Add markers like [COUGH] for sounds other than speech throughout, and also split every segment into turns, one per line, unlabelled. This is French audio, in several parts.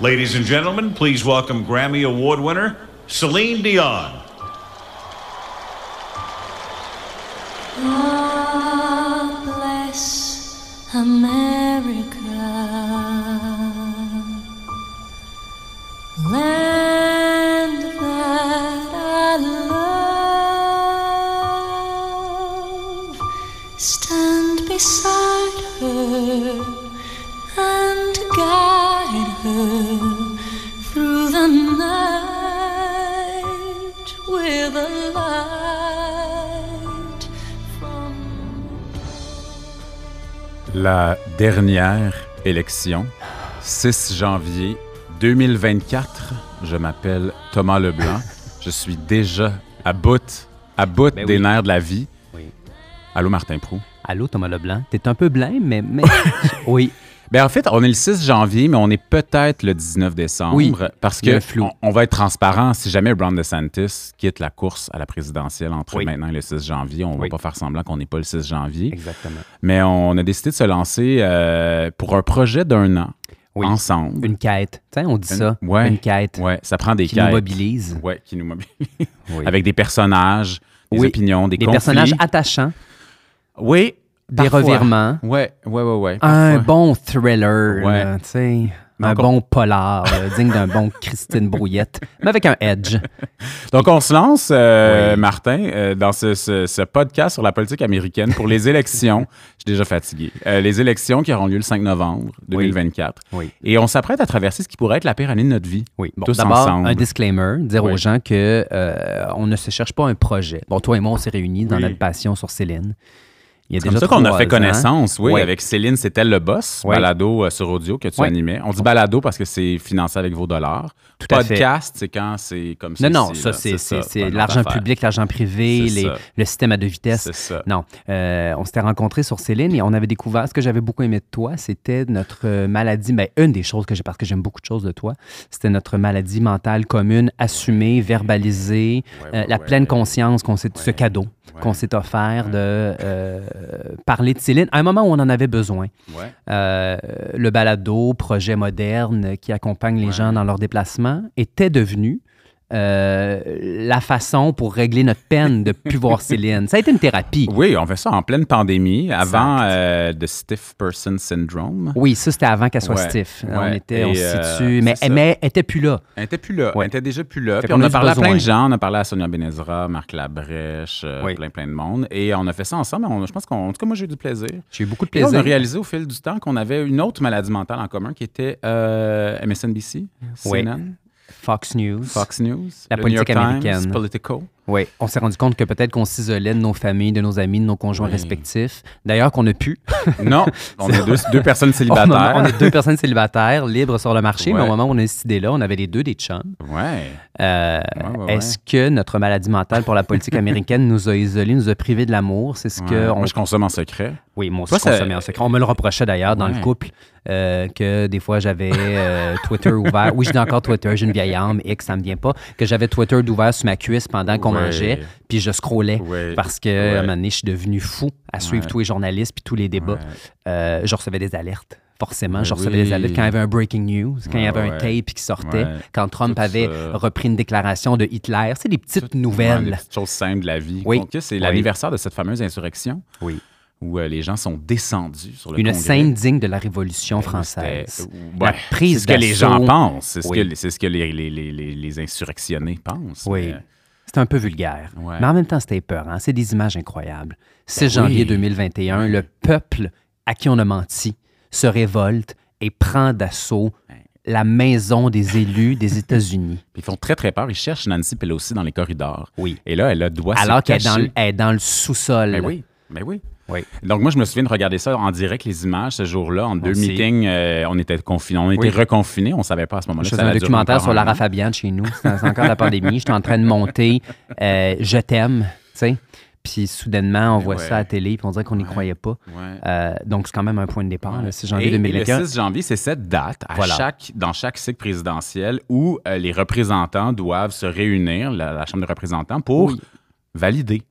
Ladies and gentlemen, please welcome Grammy Award winner Celine Dion.
God bless America.
La dernière élection, 6 janvier 2024. Je m'appelle Thomas Leblanc. [LAUGHS] Je suis déjà à bout, à bout
Ben
des
oui.
nerfs de la vie.
Oui.
Allô, Martin Prou.
Allô, Thomas Leblanc. T'es un peu blême, mais. mais... [LAUGHS] oui.
Ben, en fait, on est le 6 janvier, mais on est peut-être le 19 décembre.
Oui,
Parce que
flou.
on, on va être transparent. Si jamais Brown DeSantis quitte la course à la présidentielle entre
Oui.
maintenant et le 6 janvier, on
Oui.
va pas faire semblant qu'on n'est pas le 6 janvier.
Exactement.
Mais on a décidé de se lancer euh, pour un projet d'un an
Oui.
ensemble.
Une quête. Tu sais, on dit
Une-
ça.
ouais.
Une quête.
Ouais, ça prend des
Qui nous mobilise.
Ouais, qui nous mobilise.
Oui.
Avec des personnages, des
Oui.
opinions, des,
Des
conflits.
personnages attachants,
Oui.
Des revirements.
Ouais, ouais, ouais, ouais.
Un
parfois.
bon thriller,
Ouais.
là, tu sais. Un bon polar, là, digne d'un bon Christine [LAUGHS] Brouillette, mais avec un edge.
Donc, on se lance, euh,
Oui.
Martin, euh, dans ce, ce- ce podcast sur la politique américaine pour les élections. [LAUGHS] Je suis déjà fatigué. Euh, les élections qui auront lieu le 5 novembre 2024.
Oui.
Et on s'apprête à traverser ce qui pourrait être la pire année de notre vie.
Oui. Bon,
Tous
d'abord,
ensemble.
un disclaimer, dire
Oui.
aux gens que euh, on ne se cherche pas un projet. Bon, toi et moi, on s'est réunis dans
Oui.
notre passion sur Céline. Il y a
C'est comme ça qu'on a fait
ans.
connaissance, oui, avec Céline, c'était le boss, balado euh, sur audio que tu animais. On dit balado parce que c'est financé avec vos dollars.
Tout à fait.
Podcast, c'est quand c'est comme ça.
Non, non, ça, c'est l'argent public, l'argent privé, les- le système à deux vitesses.
C'est ça.
Non, Euh, on s'était rencontrés sur Céline et on avait découvert ce que j'avais beaucoup aimé de toi, c'était notre euh, maladie. Ben, une des choses que j'ai, parce que j'aime beaucoup de choses de toi, c'était notre maladie mentale commune, assumée, verbalisée, euh, la pleine conscience qu'on ce cadeau
Ouais.
qu'on s'est offert de euh, parler de Céline à un moment où on en avait besoin.
Ouais.
Euh, le balado, projet moderne qui accompagne les gens dans leurs déplacements, était devenu euh, la façon pour régler notre peine de plus voir Céline. Ça a été une thérapie.
Oui, on fait ça en pleine pandémie, avant euh, The Stiff Person Syndrome.
Oui, ça, c'était avant qu'elle soit
Ouais,
stiff.
ouais.
On était, on
Et,
se
euh,
situe, mais,
ça.
mais elle était plus là.
Elle était plus là.
Ouais.
Elle était déjà plus là. Puis on
a
parlé à plein de gens. On a parlé à Sonia Benezra, Marc Labrèche, euh,
Oui.
plein, plein de monde. Et on a fait ça ensemble. On- je pense qu'en tout cas, moi, j'ai eu du plaisir.
J'ai eu beaucoup de
Et là, on
plaisir.
a réalisé au fil du temps qu'on avait une autre maladie mentale en commun qui était MSNBC,
Oui.
CNN,
Fox News.
Fox News,
La
le
politique
New York
américaine.
Times, Politico.
Oui, on s'est rendu compte que peut-être qu'on s'isolait de nos familles, de nos amis, de nos conjoints
Oui.
respectifs. D'ailleurs, qu'on a pu. [LAUGHS]
Non, on est deux, deux personnes [LAUGHS] célibataires.
on est deux personnes célibataires, libres sur le marché, mais au moment où on a cette idée-là, on avait les deux des chums.
Ouais.
Euh,
Ouais,
Est-ce que notre maladie mentale pour la politique américaine nous a isolés, nous a privés de l'amour? C'est ce que... on-
Moi, je consomme en secret.
Oui, moi aussi,
Toi,
je consommais en secret. On me le reprochait d'ailleurs dans le couple, euh, que des fois j'avais euh, Twitter ouvert. Oui, dis encore Twitter, j'ai une vieille âme, X, ça me vient pas. Que j'avais Twitter d'ouvert sur ma cuisse pendant qu'on
Ouais.
mangeait, puis je scrollais. Parce que, à un moment donné, je suis devenu fou à suivre tous les journalistes puis tous les débats. Euh, je recevais des alertes. Forcément,
Ouais,
je recevais
oui.
des alertes quand il y avait un breaking news, quand il y avait
ouais.
un tape qui sortait,
Ouais.
quand Trump
Tout
avait
ça.
repris une déclaration de Hitler. C'est des petites
Ouais, des
nouvelles.
petites choses simples de la vie.
Oui.
C'est
Oui.
l'anniversaire de cette fameuse insurrection
Oui.
où euh, les gens sont descendus sur le
Une
Congrès.
scène digne de la Révolution française. La prise
C'est ce que les gens pensent. C'est ce, que, ce que les, les, les, les, les insurrectionnés pensent.
Oui.
mais-
C'est un peu vulgaire.
Ouais.
Mais en même temps, c'était épeurant. C'est des images incroyables. 6
Ben
janvier
oui.
2021, le peuple à qui on a menti se révolte et prend d'assaut la maison des élus des États-Unis.
Ils font très, très peur. Ils cherchent Nancy Pelosi dans les corridors.
Oui.
Et là, elle a doit
Alors qu'elle est dans, le- elle est dans le sous-sol.
Ben oui, ben oui.
Oui.
Donc, moi, je me souviens de regarder ça en direct, les images, ce jour-là, en deux meetings. euh, on était confinés, on était
Oui.
reconfinés. On ne savait pas à ce moment-là.
Je faisais un documentaire sur Lara
an.
Fabian chez nous. C'est encore la pandémie. J'étais en train de monter euh, Je t'aime, tu sais. Puis soudainement, on voit
ouais.
ça à la télé, puis on dirait qu'on n'y croyait pas.
Ouais.
Euh, donc, c'est quand même un point de départ, le 6 janvier
Et, et
2021.
le 6 janvier, c'est cette date à
Voilà.
chaque, dans chaque cycle présidentiel où euh, les représentants doivent se réunir, la, la Chambre des représentants, pour
Oui.
valider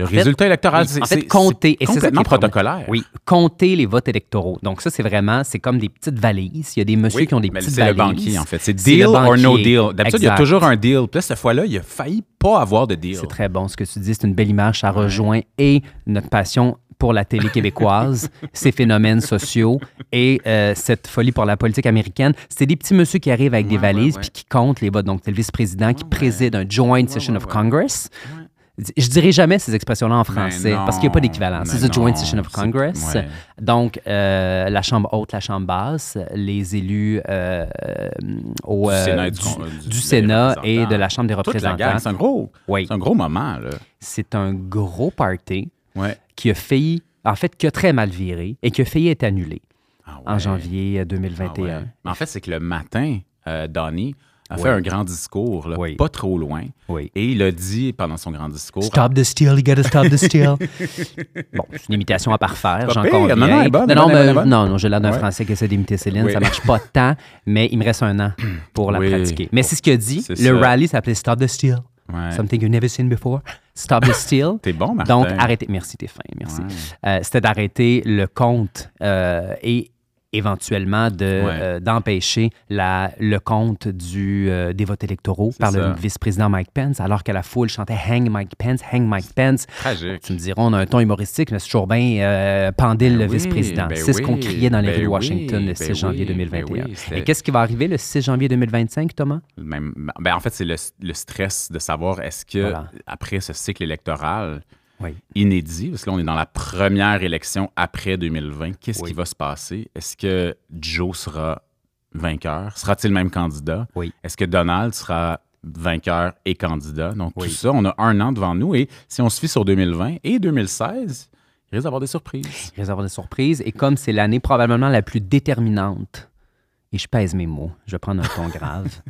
Le
En fait-
résultat électoral,
Oui,
c'est
en fait, compter. Et c'est
protocolaire.
Oui, compter les votes électoraux. Donc, ça, c'est vraiment, c'est comme des petites valises. Il y a des messieurs
Oui,
qui ont des
mais
petites
c'est le
valises.
banquier, en fait. C'est deal or no deal. D'habitude, il y a toujours un deal. Puis là, cette fois-là, il a failli pas avoir de deal.
C'est très bon ce que tu dis. C'est une belle image. Ça rejoint et notre passion pour la télé québécoise, [LAUGHS] ces phénomènes sociaux et euh, cette folie pour la politique américaine. C'est des petits messieurs qui arrivent avec des
Ouais,
valises puis qui comptent les votes. Donc, c'est le vice-président qui préside un joint session of. Congress. Je dirais jamais ces expressions-là en français
non,
parce qu'il n'y a pas d'équivalent. C'est the joint
non,
session of Congress.
ouais.
Donc, euh, la Chambre haute, la Chambre basse, les élus euh, au,
Du
euh,
Sénat et du
du,
con- du-
du
des
Sénat et
représentants.
de la Chambre des représentants.
c'est un gros,
Oui.
c'est un gros moment.
C'est un gros party
Ouais.
qui a failli, en fait, qui a très mal viré et qui a failli être annulé
Ah
en janvier euh,
Ah
2021.
ouais. Mais en fait, c'est que le matin, euh, Donnie a
Oui.
fait un grand discours, là,
Oui.
pas trop loin.
Oui.
Et il a dit pendant son grand discours.
Stop the steal, you gotta stop the steal. [LAUGHS] bon, c'est une imitation à parfaire, j'en conviens.
Non, non, bonne,
non, non, mais- j'ai l'air d'un
Ouais.
Français qui essaie d'imiter Céline, ça marche pas tant, mais il me reste un an pour la pratiquer. Mais c'est ce qu'il a dit. Le
ça.
rallye s'appelait Stop the steal.
Ouais.
Something you've never seen before. Stop the steal. [LAUGHS]
T'es bon, Martin.
Donc, arrêtez. Merci, t'es fin, merci.
Ouais.
Euh, C'était d'arrêter le compte euh, et éventuellement de,
Ouais.
euh, d'empêcher la, le compte du, euh, des votes électoraux par le vice-président Mike Pence, alors que la foule chantait Hang Mike Pence, Hang Mike Pence.
Tragique.
Tu me diras, on a un ton humoristique, mais c'est toujours bien euh, le
Ben oui,
vice-président.
ben
c'est ce qu'on criait dans les
ben
rues de
oui,
Washington le 6
ben
janvier
oui,
2021.
ben oui, c'était-
Et qu'est-ce qui va arriver le 6 janvier 2025, Thomas?
Même, en fait, c'est le, le stress de savoir est-ce que,
Voilà.
après ce cycle électoral
Oui.
inédit, parce que là, on est dans la première élection après 2020, qu'est-ce
Oui.
qui va se passer? Est-ce que Joe sera vainqueur? Sera-t-il le même candidat?
Oui.
Est-ce que Donald sera vainqueur et candidat? Donc, tout ça, on a un an devant nous. Et si on se fie sur 2020 et 2016, il risque d'avoir des surprises.
Il risque d'avoir des surprises. Et comme c'est l'année probablement la plus déterminante, et je pèse mes mots, je vais prendre un ton [LAUGHS] grave.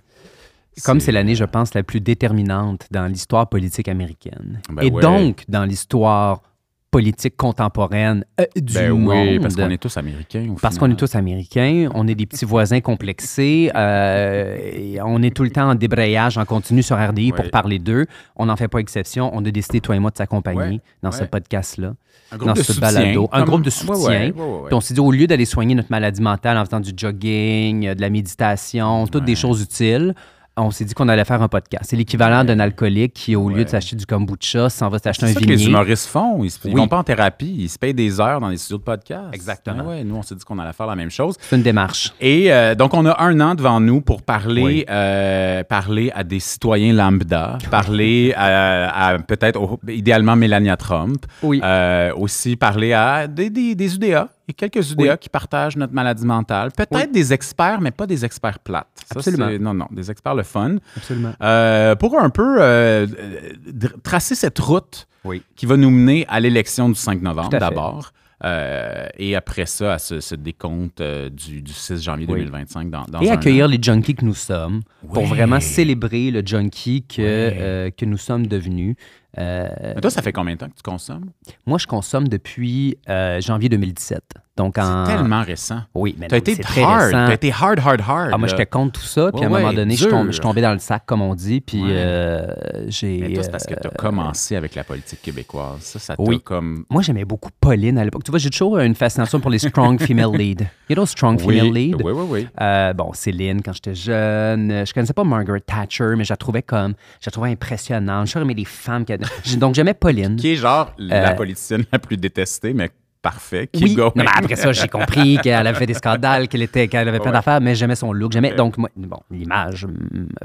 Comme c'est l'année, je pense, la plus déterminante dans l'histoire politique américaine.
Ben
et
ouais.
donc, dans l'histoire politique contemporaine euh, du
Ben
monde.
oui, parce qu'on est tous américains. au
Parce qu'on est tous américains, on est des petits voisins complexés, euh, et on est tout le temps en débrayage en continu sur RDI pour parler d'eux. On n'en fait pas exception. On a décidé, toi et moi, de s'accompagner dans ce podcast-là,
Un groupe
dans
de
ce
soutien,
balado. Un
comme-
groupe de soutien. Puis on s'est dit, au lieu d'aller soigner notre maladie mentale en faisant du jogging, de la méditation, toutes des choses utiles, on s'est dit qu'on allait faire un podcast. C'est l'équivalent d'un alcoolique qui, au lieu de s'acheter du kombucha, s'en va s'acheter un
C'est ça que les
vignier.
humoristes font. Ils, se- ils
Oui.
vont pas en thérapie, ils se payent des heures dans les studios de podcast.
Exactement.
Ouais, nous, on s'est dit qu'on allait faire la même chose.
C'est une démarche.
Et euh, donc, on a un an devant nous pour parler,
Oui.
euh, parler à des citoyens lambda, parler à, à peut-être, idéalement, Melania Trump.
Oui.
Euh, aussi parler à des, des, des UDA. Quelques UDA
Oui.
qui partagent notre maladie mentale. Peut-être des experts, mais pas des experts plates. Ça,
Absolument.
Non, non, des experts le fun.
Absolument.
Euh, pour un peu euh, euh, tracer cette route
Oui.
qui va nous mener à l'élection du 5 novembre d'abord. euh, et après ça, à ce, ce décompte euh, du, du 6 janvier
Oui.
2025 dans, dans
et accueillir
an.
les junkies que nous sommes pour vraiment célébrer le junkie que, euh, que nous sommes devenus. Euh,
Mais toi, ça fait combien de temps que tu consommes?
moi, je consomme depuis euh, janvier 2017. Donc en...
C'est tellement récent.
Oui, mais
T'as été
très
hard. T'as été hard, hard, hard.
Ah, moi, j'étais contre tout ça. Puis à un
Ouais,
moment
ouais,
donné, je, tombe- je suis tombé dans le sac, comme on dit. Puis
Ouais.
euh, j'ai.
Mais toi, c'est parce que tu as
euh,
commencé avec la politique québécoise. Ça, ça
Oui.
comme...
Moi, j'aimais beaucoup Pauline à l'époque. Tu vois, j'ai toujours une fascination pour les strong [LAUGHS] female lead. You know, strong
Oui,
female lead?
oui, oui, oui.
Euh, bon, Céline, quand j'étais jeune, je connaissais pas Margaret Thatcher, mais je la trouvais comme, je la trouvais impressionnante. J'ai aimé les femmes. qui- Donc, j'aimais Pauline.
Qui est genre la
Euh,
politicienne la plus détestée, mais parfait. Keep
Oui,
going.
non, mais après ça, j'ai compris qu'elle avait fait des scandales, qu'elle était, qu'elle avait plein
Ouais.
d'affaires, mais j'aimais son look. J'aimais,
Ouais.
donc, moi, bon, l'image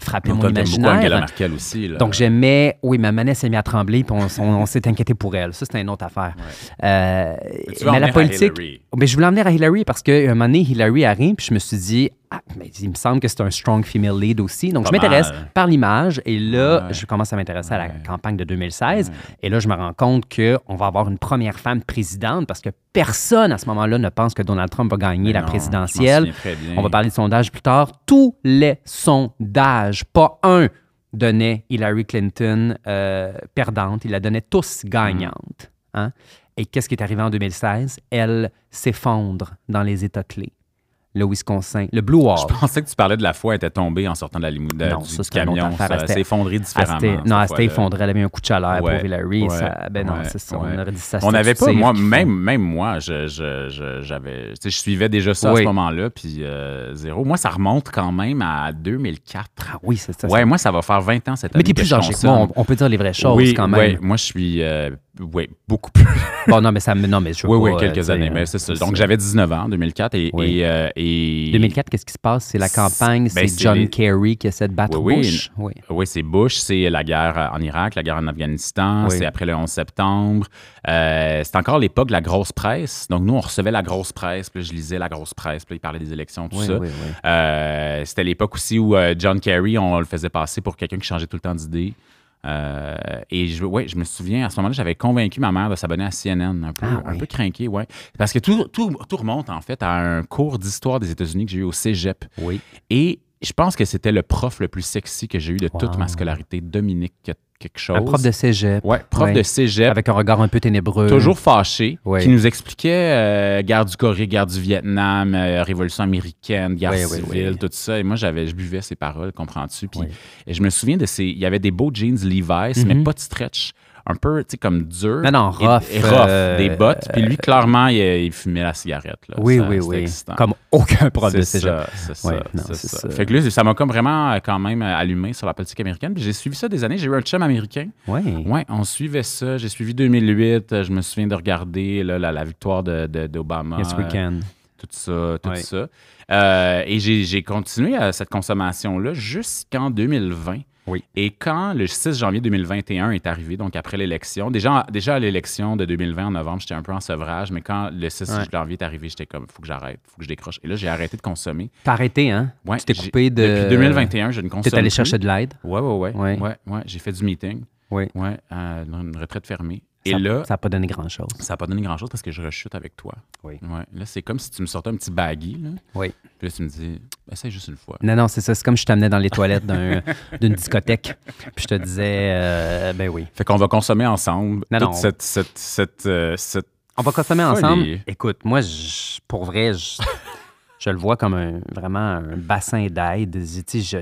frappait mon imaginaire.
Angela Merkel aussi. Là.
Donc, j'aimais. Oui, ma manette s'est mise à trembler, puis on, on- on s'est inquiété pour elle. Ça, c'était une autre affaire. Euh,
tu veux en
mais la
à
politique.
Hillary?
Mais je voulais en venir à Hillary parce qu'à un moment donné, Hillary arrive, puis je me suis dit, ah, mais il me semble que c'est un strong female lead aussi. Donc,
Pas
je m'intéresse par l'image, et là,
Ouais.
je commence à m'intéresser à la campagne de 2016. Et là, je me rends compte qu'on va avoir une première femme présidente parce que personne à ce moment-là ne pense que Donald Trump va gagner
Mais
la
non,
présidentielle. On va parler de sondage plus tard. Tous les sondages, pas un, donnaient Hillary Clinton euh, perdante. Ils la donnaient tous gagnante. Hein? Et qu'est-ce qui est arrivé en 2016? Elle s'effondre dans les États clés. Le Wisconsin. Le Blue Wall.
Je pensais que tu parlais de la fois, elle était tombée en sortant de la limou- de-
Non,
du
ça,
camion. Ça s'est effondré différemment.
non, elle s'était effondrée. Elle avait un coup de chaleur
Ouais,
pour Hillary.
ouais,
ça- ben non,
ouais,
c'est ça. On aurait dit ça.
On n'avait pas, moi, même, même moi, je, je, j'avais, tu sais, je suivais déjà ça à
Oui.
ce moment-là, puis euh, zéro. Moi, ça remonte quand même à 2004.
Ah oui, c'est ça.
ouais,
ça.
moi, ça va faire 20 ans cette année.
Mais t'es plus âgé que moi. On, on peut dire les vraies choses
oui,
quand même.
ouais, moi, je suis euh, ouais, beaucoup plus. [LAUGHS]
Bon, non, mais ça me. Non, mais je
oui, oui,
euh,
quelques
sais,
années,
euh,
mais c'est ça. Donc, j'avais 19 ans en 2004 et.
Oui.
et, euh, et-
2004, qu'est-ce qui se passe? C'est la campagne,
Ben,
c'est John
les-
Kerry qui essaie de battre
Oui, oui.
Bush. Oui.
Oui, c'est Bush, c'est la guerre en Irak, la guerre en Afghanistan,
Oui.
c'est après le 11 septembre. Euh, c'est encore l'époque de la grosse presse. Donc, nous, on recevait la grosse presse, puis là, je lisais la grosse presse, puis là, il parlait des élections, tout
Oui,
ça.
oui, oui.
Euh, c'était l'époque aussi où euh, John Kerry, on le faisait passer pour quelqu'un qui changeait tout le temps d'idée. Euh, et je, ouais, je me souviens, à ce moment-là, j'avais convaincu ma mère de s'abonner à CNN, un peu,
Ah,
un peu craqué, ouais. Parce que tout, tout, tout remonte, en fait, à un cours d'histoire des États-Unis que j'ai eu au cégep.
Oui.
Et je pense que c'était le prof le plus sexy que j'ai eu de toute ma scolarité, Dominique quelque chose.
Un prof de cégep.
Ouais, prof
Ouais.
de cégep.
Avec un regard un peu ténébreux.
Toujours fâché,
Oui.
qui nous expliquait euh, guerre du Corée, guerre du Vietnam, euh, révolution américaine, guerre
Oui, oui,
civile,
oui.
tout ça. Et moi, j'avais, je buvais ces paroles, comprends-tu? Puis
Oui.
et je me souviens de ces. Il y avait des beaux jeans Levi's, mais
Mhm.
pas de stretch. Un peu, tu sais, comme dur.
Non, non, rough,
Et, rough,
euh,
des bottes. Puis lui, clairement, il, il fumait la cigarette. Là.
Oui,
Ça,
oui, oui.
excitant.
Comme aucun prof de
C'est ça, c'est
Ouais,
ça. Fait que là, ça m'a comme vraiment euh, quand même euh, allumé sur la politique américaine. Puis j'ai suivi ça des années. J'ai eu un chum américain.
Oui.
Ouais, on suivait ça. J'ai suivi 2008. Euh, Je me souviens de regarder là, la, la victoire de- de- d'Obama.
Yes, we
Euh,
can.
Tout ça, tout ça. Euh, et j'ai j'ai continué à cette consommation-là jusqu'en 2020.
Oui.
Et quand le 6 janvier 2021 est arrivé, donc après l'élection, déjà, déjà à l'élection de 2020 en novembre, j'étais un peu en sevrage, mais quand le 6
Ouais.
janvier est arrivé, j'étais comme, faut que j'arrête, faut que je décroche. Et là, j'ai arrêté de consommer.
T'as arrêté, hein?
Ouais,
tu t'es coupé de.
Depuis 2021, je ne consomme
T'es allé
plus.
chercher de l'aide?
Ouais, ouais, ouais.
Ouais.
ouais, ouais. J'ai fait du meeting.
Oui.
Ouais, euh, dans une retraite fermée. Et
Ça-
là,
Ça n'a pas donné grand-chose.
ça n'a pas donné grand-chose parce que je rechute avec toi.
Oui.
Ouais. Là, c'est comme si tu me sortais un petit baggy. Là.
Oui.
Puis là, tu me dis, essaye juste une fois.
Non, non, c'est ça. C'est comme je t'amenais dans les toilettes d'un- [LAUGHS] d'une discothèque. Puis je te disais, euh, ben oui.
Fait qu'on va consommer ensemble
Non,
toute
non.
cette, cette, cette, euh, cette-
On va consommer
Folie.
ensemble. Écoute, moi, je- pour vrai, je, je le vois comme un, vraiment un bassin d'aide. Tu sais, Je,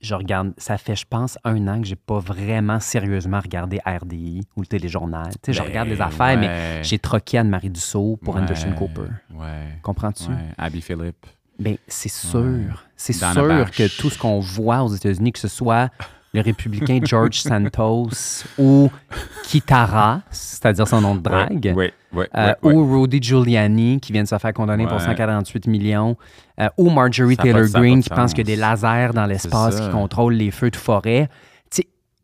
je regarde, ça fait, je pense, un an que j'ai pas vraiment sérieusement regardé RDI ou le téléjournal. Tu sais, je
Ben,
regarde les affaires, mais j'ai troqué Anne-Marie Dussault pour
Ouais,
Anderson Cooper.
Ouais.
Comprends-tu?
Abby Phillip.
Ben, c'est sûr. C'est sûr
Bash.
que tout ce qu'on voit aux États-Unis, que ce soit le républicain George Santos ou Kitara, c'est-à-dire son nom de drague,
ouais,
euh, ou Rudy Giuliani qui vient de se faire condamner pour
Ouais.
148 millions, euh, ou Marjorie
Ça
Taylor Greene qui pense qu'il y a des lasers dans l'espace qui contrôlent les feux de forêt.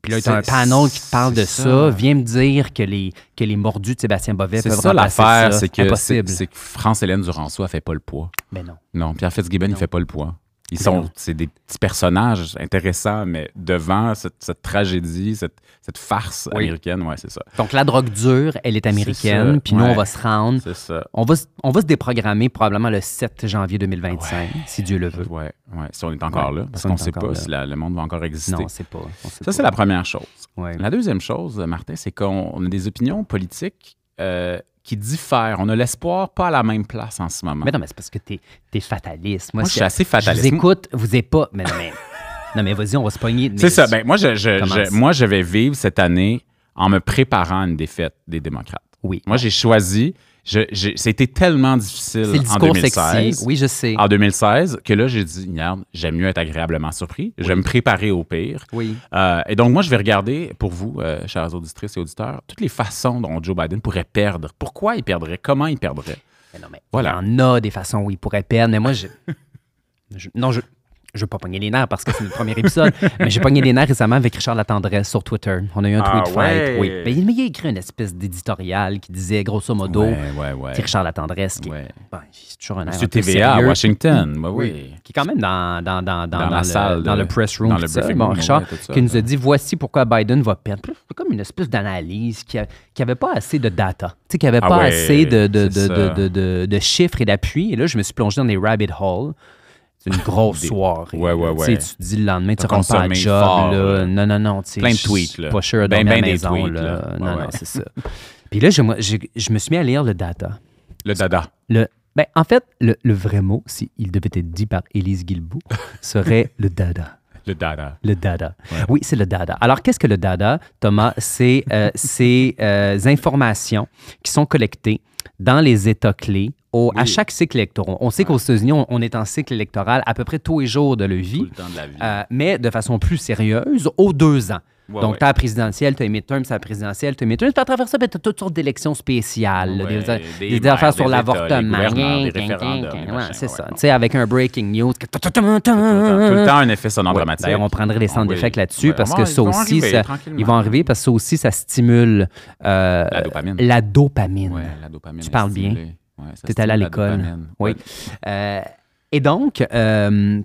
Puis là, tu as un panel qui te parle de ça.
ça.
Viens me dire que les, que les mordus de Sébastien Bovet
C'est
peuvent
ça l'affaire, c'est que, c'est, que France-Hélène Duranceau, elle fait pas le poids.
Mais non.
Non, Pierre Fitzgibbon, il fait pas le poids. Ils sont, c'est des petits personnages intéressants, mais devant cette, cette tragédie, cette, cette farce
Oui.
américaine, ouais, c'est ça.
Donc, la drogue dure, elle est américaine. Puis nous,
ouais.
on va se rendre.
C'est ça.
On va, se- on va se déprogrammer probablement le 7 janvier 2025, si Dieu le veut.
Ouais, ouais. Si on est encore là, parce
on
qu'on
est
sait pas
là.
si la- le monde va encore exister.
Non, c'est pas. on sait
ça, c'est la première chose. La deuxième chose, Martin, c'est qu'on on a des opinions politiques euh, qui diffèrent. On a l'espoir pas à la même place en ce moment.
Mais non, mais c'est parce que t'es es fataliste. Moi,
Moi, je suis assez fataliste.
Je vous écoute, vous êtes pas. Mais non, mais. [LAUGHS] non, mais vas-y, on va se pogner.
C'est ça. Ben, moi, je, je- je- moi, je vais vivre cette année en me préparant à une défaite des démocrates.
Oui.
Moi, j'ai choisi. C'était tellement difficile
le
en
discours
2016.
sexy. Oui, je sais.
En 2016, que là, j'ai dit, regarde, j'aime mieux être agréablement surpris. Je vais me préparer au pire.
Oui.
Euh, et donc, moi, je vais regarder, pour vous, euh, chers auditrices et auditeurs, toutes les façons dont Joe Biden pourrait perdre. Pourquoi il perdrait? Comment il perdrait?
Mais non, mais
Voilà.
il y en a des façons où il pourrait perdre, mais moi, je. [LAUGHS] je- non, je. Je veux pas pogner les nerfs parce que c'est le premier épisode, [LAUGHS] mais j'ai pogné les nerfs récemment avec Richard Latendresse sur Twitter. On a eu un
Ah
tweet
ouais?
fight. Oui. Mais il, mais il a écrit une espèce d'éditorial qui disait, grosso modo,
Ouais, ouais, ouais.
c'est Richard Latendresse qui bon, c'est toujours un air un
TVA à. Washington. bah oui.
Qui est quand même dans, dans, dans, dans,
la
le,
salle
dans le press room.
dans le briefing
Bon, Richard,
ça,
qui nous a dit voici pourquoi Biden va perdre. C'est comme une espèce d'analyse qui n'avait pas assez de data, tu sais, qui n'avait
Ah
pas assez de, de, de, de, de, de- de chiffres et d'appui. Et là, je me suis plongé dans des rabbit holes. C'est une grosse
Des-
soirée.
Ouais, ouais,
là.
ouais.
Tu te dis le lendemain, tu rentres pas à job.
fort,
là. Non, non, non.
Plein de
je
tweets, là.
Pas sûr de
Ben,
à
ben
la
des
maison.
tweets,
là.
là.
Non,
Ouais,
non,
ouais.
c'est ça. Puis là, je, moi, j'ai- je me suis mis à lire le data.
Le dada.
Le Ben, en fait, le, le vrai mot, s'il devait être dit par Élise Guilbeault, [LAUGHS] serait le dada.
Le dada.
Le dada. Oui, c'est le dada. Alors, qu'est-ce que le dada, Thomas? C'est euh, [LAUGHS] ces euh, informations qui sont collectées dans les États clés au- à chaque cycle électoral. On sait qu'aux États-Unis, on, on est en cycle électoral à peu près tous les jours de leur
Tout
vie,
le temps de la vie.
euh, mais de façon plus sérieuse, aux deux ans.
Ouais,
Donc,
ouais.
tu as la présidentielle, tu as les midterms, tu as la présidentielle, tu as les midterms. Puis à travers ça, tu as toutes sortes d'élections spéciales, là, des,
des
des affaires
des
sur l'avortement.
des
C'est ça. Tu sais, avec un breaking news.
Tout le temps, tout le temps un effet sonore dramatique.
On prendrait les centres
Ah
d'effet là-dessus parce que ça aussi, ils vont arriver parce que ça aussi, ça stimule euh,
La dopamine.
la dopamine. Tu parles bien.
Ouais,
T'es allé à l'école. Oui. Euh, et donc, euh,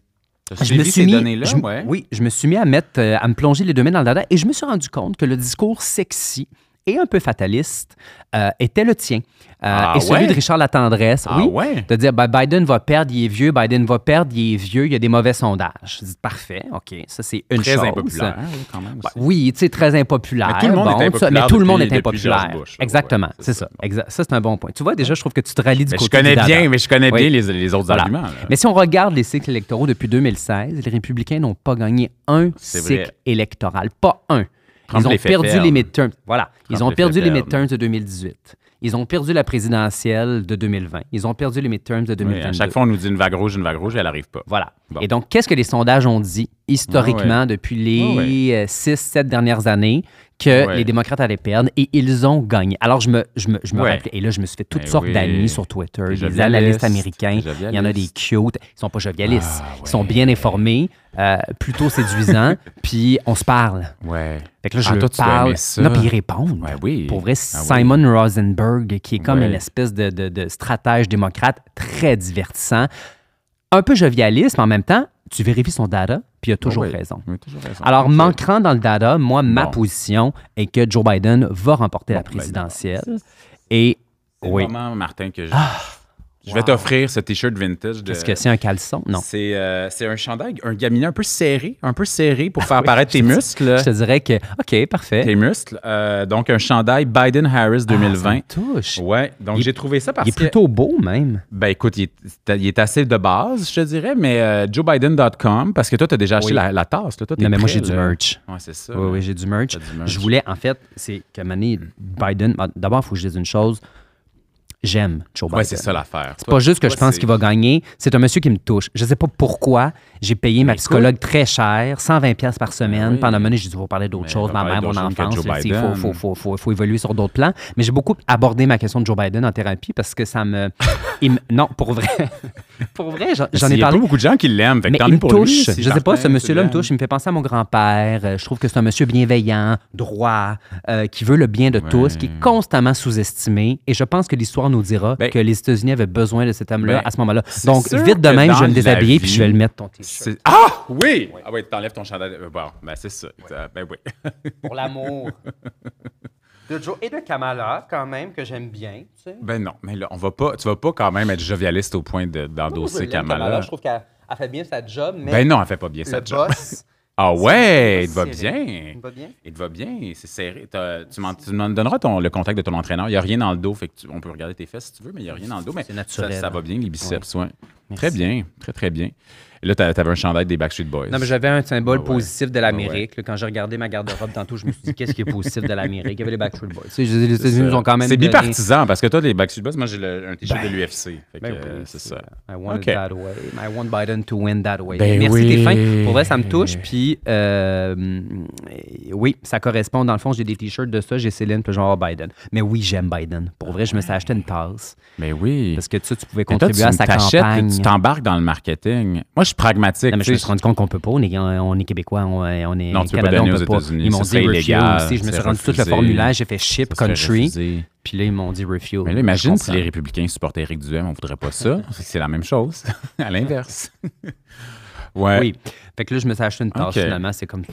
je me suis mis,
données-là,
je-
ouais.
oui, je me suis mis à mettre, euh, à me plonger les deux mains dans le dada et je me suis rendu compte que le discours sexy et un peu fataliste euh, était le tien Euh,
Ah
et celui
ouais?
de Richard Latendresse.
Ah
oui,
ouais?
de dire ben, Biden va perdre, il est vieux, Biden va perdre, il est vieux, il y a des mauvais sondages. Je dis parfait, ok, ça c'est une
Très
chose.
impopulaire, oui, quand même.
Bah, oui, tu sais, très impopulaire.
Mais tout le monde est
bon,
impopulaire
mais tout le monde
depuis-
est
depuis George
impopulaire.
Bush, là,
Exactement,
ouais,
c'est ça.
ça.
C'est un bon point. Tu vois, déjà, je trouve que tu te rallies du
Mais je
côté
connais
du dada.
bien, mais je connais
Oui.
bien les, les autres
Voilà.
arguments. là.
Mais si on regarde les cycles électoraux depuis 2016, les républicains n'ont pas gagné un cycle
vrai.
électoral. Pas un.
Trump
Ils ont
les
perdu
perdre.
les midterms. Voilà. Ils ont
les
perdu les midterms de 2018. Ils ont perdu la présidentielle de 2020. Ils ont perdu les midterms de
Oui,
2022.
à chaque fois, on nous dit une vague rouge, une vague rouge, elle n'arrive pas.
Voilà.
Bon.
Et donc, qu'est-ce que les sondages ont dit historiquement
Ouais,
depuis
Ouais,
les 6-7 dernières années? Que
Ouais.
les démocrates allaient perdre et ils ont gagné. Alors, je me, je me, je me
Ouais.
rappelais, et là, je me suis fait toutes
Ben
sortes
oui.
d'amis sur Twitter,
Des
analystes américains. Il y en a des cute. Ils sont pas jovialistes.
Ah,
Ils sont bien informés, euh, plutôt séduisants, [LAUGHS] puis on se parle.
Ouais.
Fait que là, je
Ah,
leur
toi,
parle.
ça.
Non, puis ils répondent.
Ouais, oui.
Pour vrai,
Ah oui.
Simon Rosenberg, qui est comme une espèce de, de- de stratège démocrate très divertissant, un peu jovialiste, mais en même temps, tu vérifies son data, puis il a toujours
Ouais.
raison.
Oui, toujours raison.
Alors, manquant dans le data, moi, ma
Bon.
position est que Joe Biden va remporter la
ben,
présidentielle. Et
C'est
oui.
le moment, Martin, que je, je
wow.
vais t'offrir ce T-shirt vintage. de-
Est-ce que c'est un caleçon? Non.
C'est euh, c'est un chandail, un gaminet un peu serré, un peu serré pour faire apparaître tes muscles.
Je te dirais que, OK, parfait.
Tes muscles. Euh, donc, un chandail Biden-Harris 2020.
Ah, ça me touche.
Ouais, donc j'ai trouvé ça parce
Il est
que...
plutôt beau, même.
Ben écoute, il est, il est assez de base, je te dirais, mais euh, joebiden.com, parce que toi, tu as déjà acheté
Oui.
la, la tasse. Là. Toi,
Non, mais moi, j'ai du merch.
Ouais, c'est ça.
Oui, oui, j'ai du merch.
T'as du merch.
Je voulais, en fait, c'est moment donné, Biden. ah, D'abord, il faut que je dise une chose. J'aime Joe Biden.
Ouais, c'est ça l'affaire.
C'est pas juste que je pense qu'il va gagner. C'est un monsieur qui me touche. Je sais pas pourquoi j'ai payé ma psychologue très cher, 120 pièces par semaine.
oui.
Pendant un moment, j'ai dit, il faut parler d'autres choses, ma mère, mon enfance. Il faut, faut, faut, faut, faut évoluer sur d'autres plans. Mais j'ai beaucoup abordé ma question de Joe Biden en thérapie parce que ça me... il me- non, pour vrai. [LAUGHS] pour vrai, j'en ai
Il y a
parlé.
pas beaucoup de gens qui l'aiment.
Mais il me
pour lui,
touche.
si
je sais pas, ce monsieur-là me touche. Il me fait penser à mon grand-père. Euh, Je trouve que c'est un monsieur bienveillant, droit, euh, qui veut le bien de tous, qui est constamment sous-estimé. Et je pense que l'histoire nous dira
Ben,
que les États-Unis avaient besoin de cet homme-là
ben,
à ce moment-là. Donc, vite de même, je vais me déshabiller
la
puis je vais
vie,
le mettre ton t-shirt.
C'est- Ah oui! Ah oui, t'enlèves ton chandail. Bon, ben c'est ça. Euh, Ben oui. [LAUGHS]
Pour l'amour. [LAUGHS] De Joe et de Kamala, quand même, que j'aime bien. Tu sais.
Ben non, mais là, on va pas, tu vas pas quand même être jovialiste au point de- d'endosser Kamala.
Je trouve qu'elle elle fait bien sa job, mais
Ben non, elle fait pas bien ça. job.
boss, [LAUGHS]
Ah ouais, il te va bien.
il va bien?
Il te va bien, c'est serré. T'as- Tu m'en tu m'en donneras ton, le contact de ton entraîneur. Il n'y a rien dans le dos, fait que tu- on peut regarder tes fesses si tu veux, mais il n'y a rien dans le dos. Mais
C'est naturel.
Ça, ça va bien, les biceps, ouais. Très bien, très très bien. Et là, t'a- t'avais un chandail des Backstreet Boys.
Non, mais j'avais un symbole
Ah ouais.
positif de l'Amérique. là. Quand j'ai regardé ma garde-robe tantôt, je me suis dit, qu'est-ce qui est positif de l'Amérique? Il y avait les Backstreet Boys. Tu les
C'est
États-Unis
ça.
nous ont quand même
C'est
donné-
bipartisan parce que toi, les Backstreet Boys, moi, j'ai le- un t-shirt
Ben,
de l'UFC.
Ben
euh,
oui,
c'est ça.
I want
OK.
it that way. I want Biden to win that way.
Ben
Merci,
oui.
t'es fin. Pour vrai, ça me touche. Puis, euh, oui, ça correspond. Dans le fond, j'ai des t-shirts de ça. J'ai Céline, puis je vais avoir Biden. Mais oui, j'aime Biden. Pour vrai, je me suis acheté une tasse.
Mais oui.
Parce que tu sais, tu pouvais
Mais toi,
contribuer à
tu
sa campagne.
tu t'embarques dans le marketing. Moi, je suis pragmatique.
Non, mais je me suis rendu compte qu'on peut pas. On est, on est Québécois, on, on est
Non, tu peux pas donner
on
aux
peut.
États-Unis,
Ils m'ont dit
serait
refuse
illégal,
aussi. Je me suis rendu tout le formulaire. J'ai fait ship country. Puis là, ils m'ont dit refuse.
Mais là, imagine si les républicains supportaient Éric Duhem, on voudrait pas ça. [LAUGHS] C'est la même chose. [LAUGHS] à l'inverse. [LAUGHS] ouais.
Oui. Fait que là, je me suis acheté une tasse
Ok.
finalement. C'est comme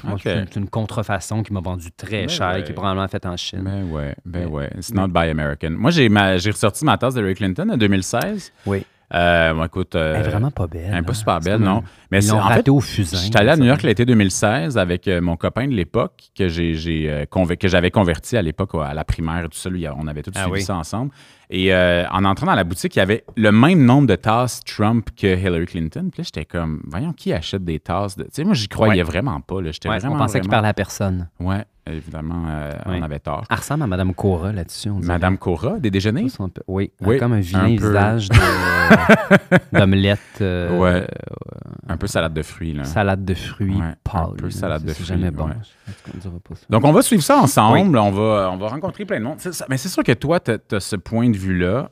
une, contrefaçon qui m'a vendu très
Ben
cher,
ouais.
qui est probablement faite en Chine.
Ben ouais, ben ouais. It's not by American. Moi, j'ai ressorti ma tasse de Hillary Clinton en 2016.
Oui.
Euh, bon, écoute, euh,
Elle est vraiment pas belle.
elle est pas
hein.
super belle, non. Mais
Ils
c'est
l'ont
en fait,
au fusain.
J'étais allé à. New York l'été 2016 avec euh, mon copain de l'époque que j'ai, j'ai, euh, que j'avais converti à l'époque à la primaire et tout ça. Lui, on avait tous
Ah
suivi
oui.
ça ensemble. Et euh, en entrant dans la boutique, il y avait le même nombre de tasses Trump que Hillary Clinton. Puis là, j'étais comme, voyons, qui achète des tasses? de- Tu sais, moi, j'y croyais
Ouais.
vraiment pas. Là. J'étais
Ouais,
vraiment,
on pensait qu'il
vraiment-
parlait à personne.
Ouais, évidemment, euh, on avait tort.
Elle ressemble à Madame Cora là-dessus.
Madame Cora, des déjeuners?
Un peu- Oui, comme un vilain
un peu.
visage de- [LAUGHS] d'omelette. euh,
Ouais. Un peu salade de fruits, là.
Salade de fruits
Ouais, un
pâle.
peu
là.
salade de fruits,
jamais bon.
ouais. Donc, on va suivre ça ensemble. On, va, on va rencontrer plein de monde. Ça- Mais c'est sûr que toi, tu as, ce point de vue-là.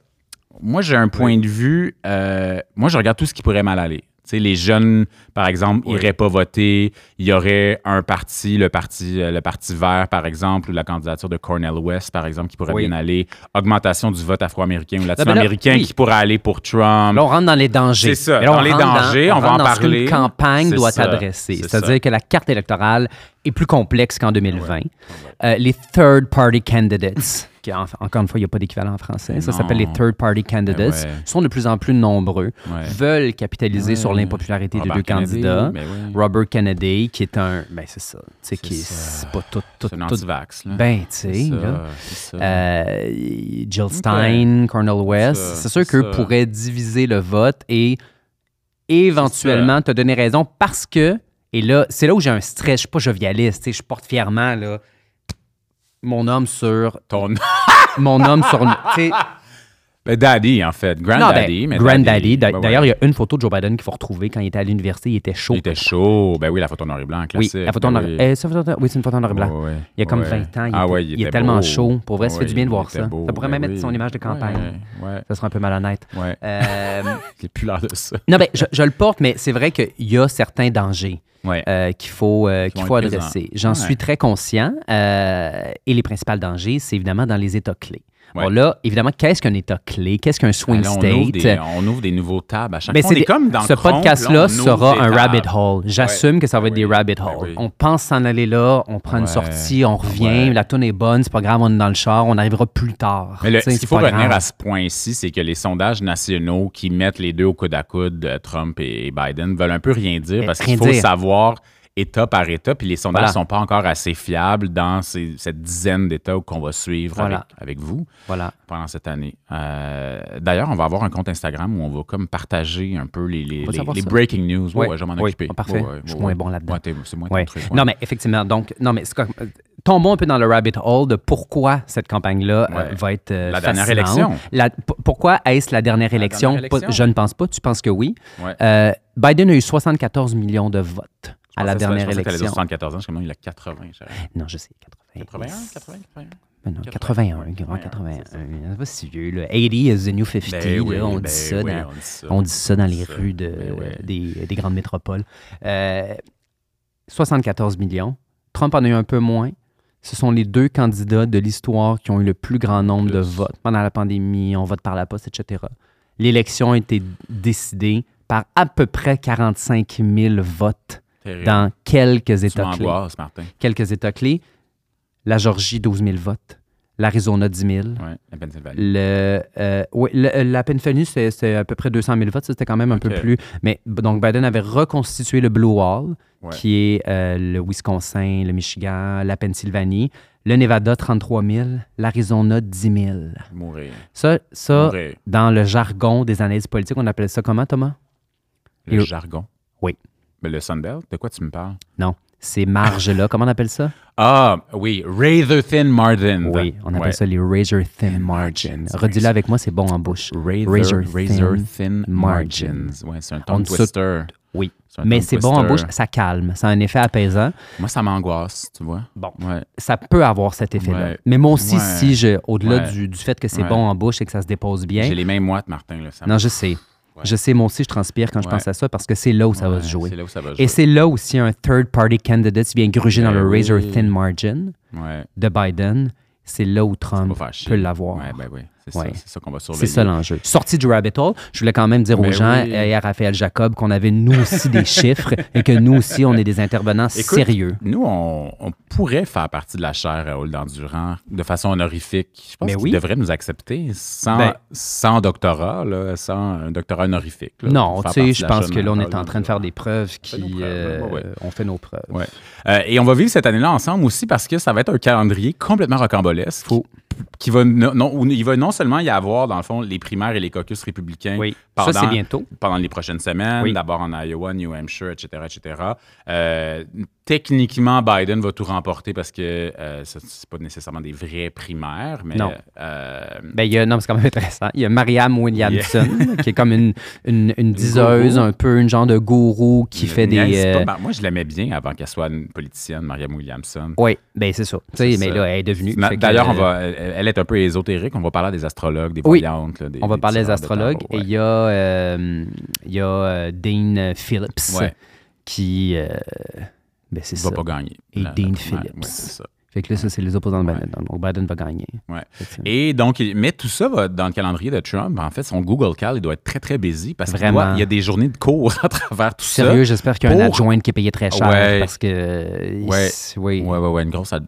Moi, j'ai un point de vue. euh, moi, je regarde tout ce qui pourrait mal aller. Les jeunes, par exemple,
Oui.
iraient pas voter. Il y aurait un parti, le parti, euh, le parti vert, par exemple, ou la candidature de Cornel West, par exemple, qui pourrait
Oui.
bien aller. Augmentation du vote afro-américain ou latino-américain
oui.
qui pourrait aller pour Trump.
Là, on rentre dans les dangers.
C'est ça,
Mais là, on
dans les dangers, on va en
dans ce
parler.
qu'une campagne doit
ça,
adresser.
c'est
C'est-à-dire que la carte électorale est plus complexe qu'en 2020. Euh, les third-party candidates, [LAUGHS] qui, en- encore une fois, il n'y a pas d'équivalent en français, ça s'appelle les third-party candidates,
ouais.
sont de plus en plus nombreux,
Ouais.
veulent capitaliser sur l'impopularité des deux
Kennedy,
candidats.
ben.
Robert Kennedy, qui est un... Ben, c'est ça. Sais, qui c'est pas tout... tout,
C'est un
tout-
anti-vax. là.
ben, tu
C'est
sais,
c'est.
Euh, Jill Stein, Cornel West. C'est sûr
c'est
qu'eux pourraient diviser le vote et éventuellement te donner raison parce que, et là, c'est là où j'ai un stress. Je suis pas jovialiste, je porte fièrement là, mon homme sur.
Ton
Mon homme sur. [LAUGHS]
Ben, Daddy, en fait.
non, ben,
Granddaddy.
Granddaddy. D'a-
Ben,
D'ailleurs,
ouais.
il y a une photo de Joe Biden qu'il faut retrouver quand il était à l'université. Il était chaud.
Il était chaud. Ben oui, la photo noir et blanc,
Oui,
classique.
la photo en
Ben
noir-
oui.
eh, oui, c'est une photo en noir et blanc. Il y a comme
Ouais.
20 ans. Il,
Ah
était,
ouais,
il
était
est tellement
beau.
chaud. Pour vrai, ça fait du bien de
il
voir ça.
beau.
Ça pourrait
Ben
même être
oui.
son image de campagne. Ça serait un peu malhonnête.
ouais.
Euh, [LAUGHS]
J'ai plus l'air de ça.
Non, ben, je, je le porte, mais c'est vrai qu'il y a certains dangers
Ouais.
euh, qu'il faut, euh, qu'il faut adresser. J'en
Ouais.
suis très conscient. euh, et les principaux dangers, c'est évidemment dans les États clés. Bon,
Ouais.
là, évidemment, qu'est-ce qu'un État clé? Qu'est-ce qu'un swing
Ben là, on, ouvre
state?
des, on ouvre des nouveaux tables à chaque
Ben,
fois.
c'est des-
comme dans
ce podcast-là sera
des
un
tables.
rabbit hole. J'assume
Ouais.
que ça va être
Ben
des
oui.
rabbit holes.
oui.
On pense s'en aller là, on prend une sortie, on revient, la tonne est bonne, c'est pas grave, on est dans le char, on arrivera plus tard.
Mais le- ce qu'il faut retenir à ce point-ci, c'est que les sondages nationaux qui mettent les deux au coude à coude, euh, Trump et Biden, veulent un peu rien dire parce qu'il faut savoir État par État, puis les sondages ne
Voilà.
sont pas encore assez fiables dans ces- cette dizaine d'États qu'on va suivre
Voilà.
avec, avec vous
Voilà.
pendant cette année. Euh, D'ailleurs, on va avoir un compte Instagram où on va comme partager un peu les, breaking news. Ouais,
Ouais.
je m'en
Oui.
occuper.
Ah, parfait.
Ouais, ouais,
Je suis moins bon là-dedans.
C'est moins ton truc.
Non, mais effectivement, donc, non, mais euh, tombons un peu dans le rabbit hole de pourquoi cette campagne-là euh,
Ouais.
va être euh,
La dernière élection.
La- pourquoi est-ce la dernière élection?
dernière
Pas-
élection.
je ne pense pas. Tu penses que oui.
Ouais.
Euh, Biden a eu 74 millions de votes à
Je
la
pensais-
dernière
je pensais que
élection.
74 ans, je sais il a 80. j'aurais-
Non, je sais. 80.
81, 80, 81.
Mais non,
81,
81, grand
ouais,
81.
c'est
pas si vieux. Là. 80 is the new 50.
Ben
là,
oui,
on,
ben
dit ça
oui,
dans,
on dit ça.
on dit ça dans les
ça.
rues de,
Ben oui.
des, des grandes métropoles. Euh, 74 millions. Trump en a eu un peu moins. Ce sont les deux candidats de l'histoire qui ont eu le plus grand nombre de votes. Pendant la pandémie, on vote par la poste, etc. L'élection a été décidée par à peu près 45 000 votes
Terrible.
dans quelques
Tu
États clés.
Martin.
Quelques États clés. La Georgie, 12 000 votes. L'Arizona, 10 000.
Ouais, la Pennsylvanie.
Le, euh, le- la Pennsylvanie, c'est à peu près 200 000 votes. C'était quand même un peu plus. Mais donc, Biden avait reconstitué le Blue Wall,
Ouais.
qui est euh, le Wisconsin, le Michigan, la Pennsylvanie. Le Nevada, 33 000. L'Arizona, 10 000.
Mourir.
Ça, ça
Mourir.
dans le jargon des analyses politiques, on appelle ça comment, Thomas?
Le
Et-
jargon.
Oui.
Mais le Sunbelt, de quoi tu me parles?
Non. Ces marges-là, comment on appelle ça?
Ah, oui, Rather Thin Margin.
Oui, on appelle
Ouais.
ça les razor thin margins.
margins.
Redis-le avec moi, c'est bon en bouche.
Razor,
Razor
razor
thin
thin,
margins.
margins. Ouais, c'est un
On
tongue twister.
Oui. Mais c'est bon en bouche, ça calme, ça a un effet apaisant.
Moi, ça m'angoisse, tu vois.
Bon.
Ouais.
Ça peut avoir cet effet-là.
Ouais.
Mais moi aussi,
Ouais.
si je, au-delà du, du fait que c'est bon en bouche et que ça se dépose bien,
J'ai les mêmes moites, Martin. Là, ça
non, je sais.
Ouais.
Je sais, moi aussi, je transpire quand je
Ouais.
pense à ça parce que c'est là où ça va se jouer.
C'est là où ça va jouer.
Et c'est là aussi un third-party candidate vient gruger dans
Ben
le
oui.
razor thin margin de Biden. C'est là où Trump peut l'avoir.
Ben oui. C'est ça,
Ouais.
c'est ça qu'on va surveiller.
C'est ça l'enjeu. Sortie du rabbit hole, je voulais quand même dire aux
Mais
gens
oui.
et à Raphaël Jacob qu'on avait nous aussi des [LAUGHS] chiffres et que nous aussi, on est des intervenants
Écoute,
sérieux.
Nous, on, on pourrait faire partie de la chaire à Old Endurant de façon honorifique. Je pense
Mais
qu'ils
oui.
devraient nous accepter sans,
Ben-
sans doctorat, là, sans un doctorat honorifique. là,
Non, tu sais, je pense que là, on est en train de faire des preuves
fait nos
qui.
preuves,
euh,
ouais, ouais.
On fait nos preuves.
Euh, et on va vivre cette année-là ensemble aussi parce que ça va être un calendrier complètement rocambolesque.
Faux.
Qui va non, où il va non seulement y avoir, dans le fond, les primaires et les caucus républicains
Oui.
pendant,
Ça, bientôt.
pendant les prochaines semaines,
Oui.
d'abord en Iowa, New Hampshire, etc., etc. Euh, techniquement, Biden va tout remporter parce que euh, ce c'est pas nécessairement des vrais primaires, mais
Non.
euh,
Ben, il y a, non, c'est quand même intéressant. Il y a Marianne Williamson, [LAUGHS] qui est comme une, une, une diseuse, un peu une genre de gourou qui fait des.
pas.
euh,
Ben, moi, je l'aimais bien avant qu'elle soit une politicienne, Mariam Williamson.
Oui, ben c'est ça. Mais
ça.
là, elle est devenue.
D'ailleurs, on
euh,
va, elle est un peu ésotérique. On va parler des astrologues, des
Oui.
voyantes. là, des-
On va
des
parler des
de
astrologues. Et il y a, euh, il y a Dane Phillips
Ouais.
qui. Ben c'est
Il
ça.
va pas gagner.
Et
La- la
Dean
primaire.
Phillips.
Ouais, ça.
Fait que là, ça, c'est les opposants de
Ouais.
Biden. Donc, Biden va gagner.
Ouais. Et donc, mais tout ça va dans le calendrier de Trump. En fait, son Google Cal, il doit être très, très busy parce qu'il il y a des journées de cours [LAUGHS] à travers tout
Sérieux, j'espère qu'il y a un adjoint qui est payé très cher
Ouais.
parce que.
Ouais.
Oui.
ça. Ouais, ouais, une grosse. ad-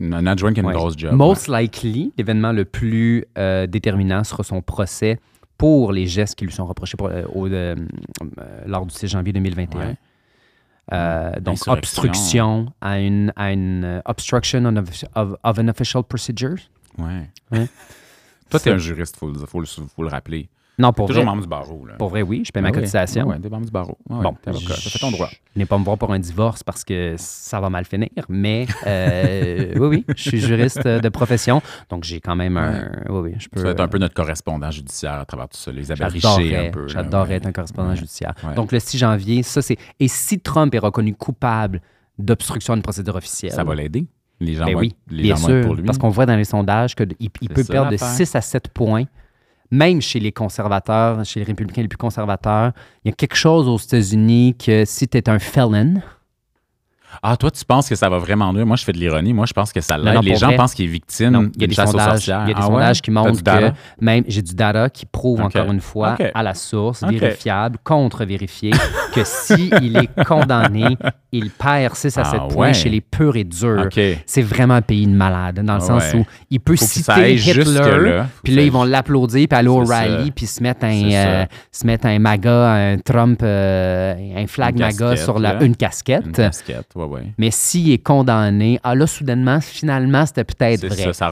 Un adjoint qui a une grosse job.
Most likely, l'événement le plus euh, déterminant sera son procès pour les gestes qui lui sont reprochés pour, euh, au- euh, euh, lors du 6 janvier 2021. Euh, donc, obstruction à une, à une euh, obstruction on of, of- of an official procedure.
Ouais.
Ouais.
Toi, t'es
Ça.
un juriste, il faut le rappeler.
Non, pour
Toujours
vrai,
membre du barreau. Là.
pour vrai, oui, je paye ma
Ah oui.
cotisation.
Ah ouais, t'es membre du barreau. Ah
Bon,
t'es avocat. T'as fait ton droit.
Je n'ai pas me voir pour un divorce parce que ça va mal finir, mais euh, [LAUGHS] oui, oui, je suis juriste de profession, donc j'ai quand même un. Oui, oui, je peux.
Tu vas être un peu notre correspondant judiciaire à travers tout ça. Les Richer un peu.
j'adorerais
ouais.
être un correspondant
Ouais.
judiciaire. Donc, le 6 janvier, ça, c'est. Et si Trump est reconnu coupable d'obstruction à une procédure officielle?
Ça va l'aider. Les gens
Ben
vont
oui,
les
bien
gens
sûr.
pour lui.
Parce qu'on voit dans les sondages qu'il peut
ça,
perdre de
l'affaire.
6 à 7 points. Même chez les conservateurs, chez les républicains les plus conservateurs, il y a quelque chose aux États-Unis que si tu es un felon,
Ah, toi, tu penses que ça va vraiment nuire? Moi, je fais de l'ironie. Moi, je pense que ça l'aide. Les gens
vrai.
pensent qu'il est victime
non, il y a des sondages, il y a des
Ah ouais?
sondages qui montrent que même j'ai du data qui prouve encore une fois à la source, vérifiable, contre-vérifié, que si [LAUGHS] il est condamné, il perd 6 à
Ah
7 points
ouais.
chez les purs et durs. C'est vraiment un pays de malade, dans le
Ah
sens où il peut
Faut
citer Hitler, puis là, ils vont l'applaudir, puis aller au rallye, puis se mettre un, euh, se mettre un MAGA, un Trump, euh, un flag
Une
MAGA sur la, une casquette.
Une casquette, ouais, ouais.
Mais s'il est condamné, ah là, soudainement, finalement, c'était peut-être vrai.
ça,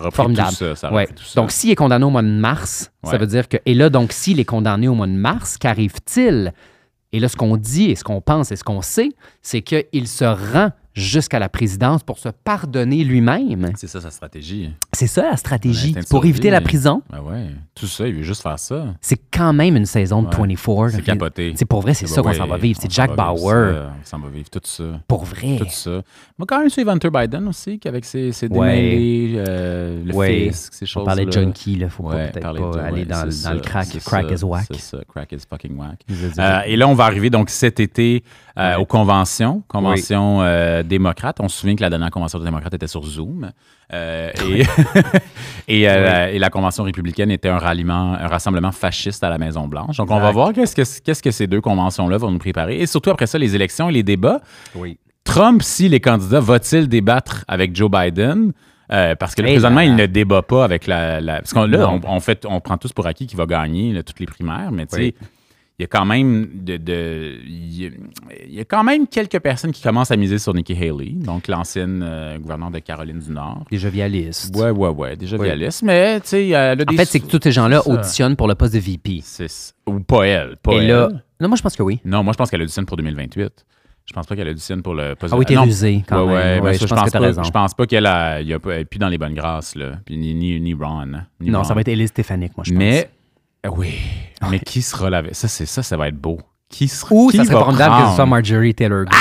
tout ça. ça a
Ouais.
repris tout ça.
Donc, s'il est condamné au mois de mars, ça veut dire que. Et là, donc, s'il est condamné au mois de mars, qu'arrive-t-il? Et là, ce qu'on dit et ce qu'on pense et ce qu'on sait, c'est qu'il se rend jusqu'à la présidence pour se pardonner lui-même.
c'est ça sa stratégie.
C'est ça la stratégie. Pour éviter la prison,
Ah ouais. Tout ça, il veut juste faire ça.
c'est quand même une saison de
Ouais.
24.
C'est capoté.
C'est pour vrai, c'est ça qu'on s'en va vivre. C'est
on
Jack Bauer.
ça, On s'en va vivre tout ça.
Pour vrai.
Tout ça. Moi, quand même suivre Hunter Biden aussi, qu'avec ses, ses
Ouais.
démêlés, euh, le
Ouais.
fisc, ces
On
choses-là.
parlait de junkie, il ne faut pas peut-être pas aller dans, dans le crack. Crack is whack.
C'est ça, crack is fucking whack. Euh, et là, on va arriver donc cet été euh,
Ouais.
aux conventions, conventions euh, démocrates. On se souvient que la dernière convention démocrate était sur Zoom. Euh, et, [LAUGHS] et, la- et la convention républicaine était un ralliement, un rassemblement fasciste à la Maison Blanche. Donc, on va voir qu'est-ce que, qu'est-ce que ces deux conventions-là vont nous préparer. Et surtout après ça, les élections et les débats.
oui.
Trump, si les candidats, va-t-il débattre avec Joe Biden? Euh, parce que là, présentement, il ne débat pas avec la. la- parce qu'on là, on, on fait, on prend tous pour acquis qu'il va gagner là, toutes les primaires, mais tu sais,
Oui.
Il y a quand même de, de- il y a- il y a quand même quelques personnes qui commencent à miser sur Nikki Haley, donc l'ancienne euh, gouverneure de Caroline du Nord.
Des jovialistes.
Ouais, ouais, ouais, déjà
Oui.
vialiste, mais tu sais, elle a
En fait, c'est que tous ces gens-là auditionnent pour le poste de VP.
Ou pas elle. Pas
Et
elle.
là, non, moi, je pense que oui.
Non, moi, je pense qu'elle auditionne pour 2028. Je pense pas qu'elle auditionne pour le poste
Ah oui, t'es rusé quand
ouais,
même.
ouais, mais
Ouais,
ça,
je pense que t'as
pas,
raison.
Je pense pas qu'elle a, y a est plus dans les bonnes grâces, là. Puis ni, ni, ni Ron. ni
Non,
Ron.
ça va être Élise Stéphanique, moi, je pense.
Mais, euh, oui. Mais qui sera la. Ça, c'est ça, ça va être beau. Qui sera.
Ou
qui
ça serait
va
formidable que ce soit? Marjorie Taylor Greene.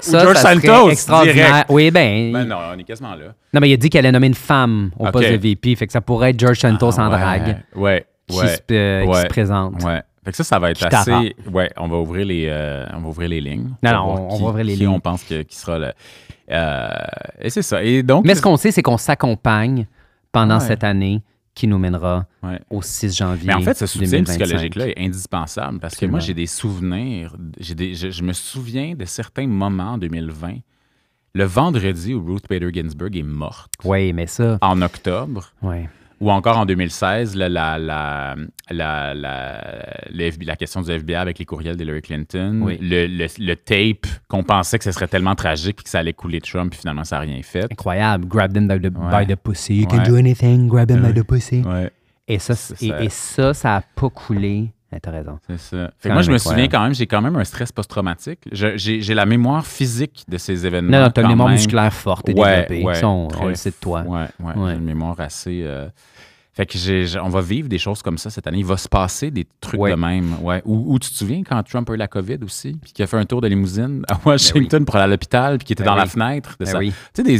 ça,
George
ça
Santos,
extraordinaire.
direct.
Oui, ben,
Ben non, on est quasiment là.
non, mais il a dit qu'elle allait nommer une femme au poste de VP, fait que ça pourrait être George Santos
Ah,
en
ouais,
drague
Ouais.
qui,
Ouais.
se, euh, qui
ouais,
se présente.
Ouais. Fait que ça, ça va être assez. Ouais, on va ouvrir les, euh, on va ouvrir les lignes.
Non, non, on-
qui-
va ouvrir les
qui
lignes.
on pense que, qui sera le. Euh, et c'est ça. Et donc.
Mais ce qu'on sait, c'est qu'on s'accompagne pendant
Ouais.
cette année qui nous mènera
Ouais.
au 6 janvier.
Mais en fait, ce soutien
2025.
psychologique-là est indispensable parce que moi, j'ai des souvenirs. j'ai des- je, je me souviens de certains moments en 2020. Le vendredi où Ruth Bader Ginsburg est morte,
Oui, mais ça,
en octobre,
oui.
Ou encore en 2016, là, la, la, la, la, question du FBI avec les courriels d'Hillary Clinton, le, tape qu'on pensait que ce serait tellement tragique puis que ça allait couler Trump, puis finalement, ça n'a rien fait.
Incroyable. Grab them by the,
Ouais.
by the pussy. You can do anything. Grab them by the pussy. Et ça, et,
ça.
et ça, ça n'a pas coulé. T'as raison.
c'est ça. Fait que
Quand
moi, je me souviens quand même, j'ai quand même un stress post-traumatique. J'ai la mémoire physique de ces événements.
Non, non, t'as une mémoire
même.
musculaire forte et
Ouais,
développée.
ouais,
Ça, on, on le sait de toi.
Ouais, ouais,
Ouais.
j'ai une mémoire assez. euh, Fait que j'ai- j'ai- on va vivre des choses comme ça cette année. Il va se passer des trucs
Ouais.
de même. Ouais. Ou, ou tu te souviens quand Trump a eu la COVID aussi, puis qu'il a fait un tour de limousine à Washington pour aller à l'hôpital, puis qu'il était
Ben
dans la fenêtre. De
Ben
sa-
oui.
Tu sais, des.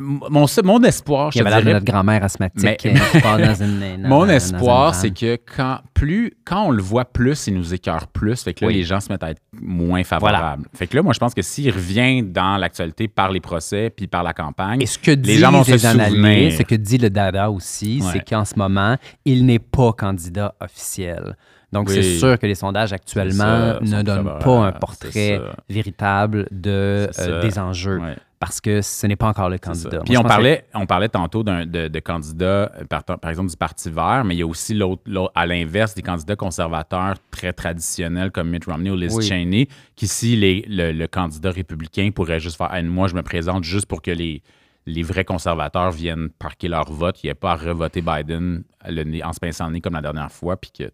Mon, mon espoir, je
Il y avait de notre grand-mère asthmatique
Mais-
euh, qui part dans une. [LAUGHS] dans-
mon
dans-
espoir, c'est que quand, plus, quand on le voit plus, il nous écœure plus. Fait que là,
Oui.
les gens se mettent à être moins favorables. Fait que là, moi, je pense que s'il revient dans l'actualité par les procès puis par la campagne,
Et ce que
les gens vont se souvenir.
ce que dit le Dada aussi,
Ouais.
c'est qu'en ce moment, il n'est pas candidat officiel. Donc,
Oui.
c'est sûr que les sondages actuellement
ça,
ne donnent pas un portrait véritable de, euh, des enjeux
Ouais.
Parce que ce n'est pas encore le candidat. Moi,
Puis on
que-
parlait, on parlait tantôt de, de candidats, par, par exemple, du Parti vert, mais il y a aussi l'autre, l'autre- à l'inverse, des candidats conservateurs très traditionnels comme Mitt Romney ou Liz
Oui.
Cheney, qui, si les- le, le candidat républicain pourrait juste faire Hey, Moi, je me présente juste pour que les, les vrais conservateurs viennent parquer leur vote, il n'y a pas à revoter Biden le nez- en se pinçant le nez comme la dernière fois, puis que,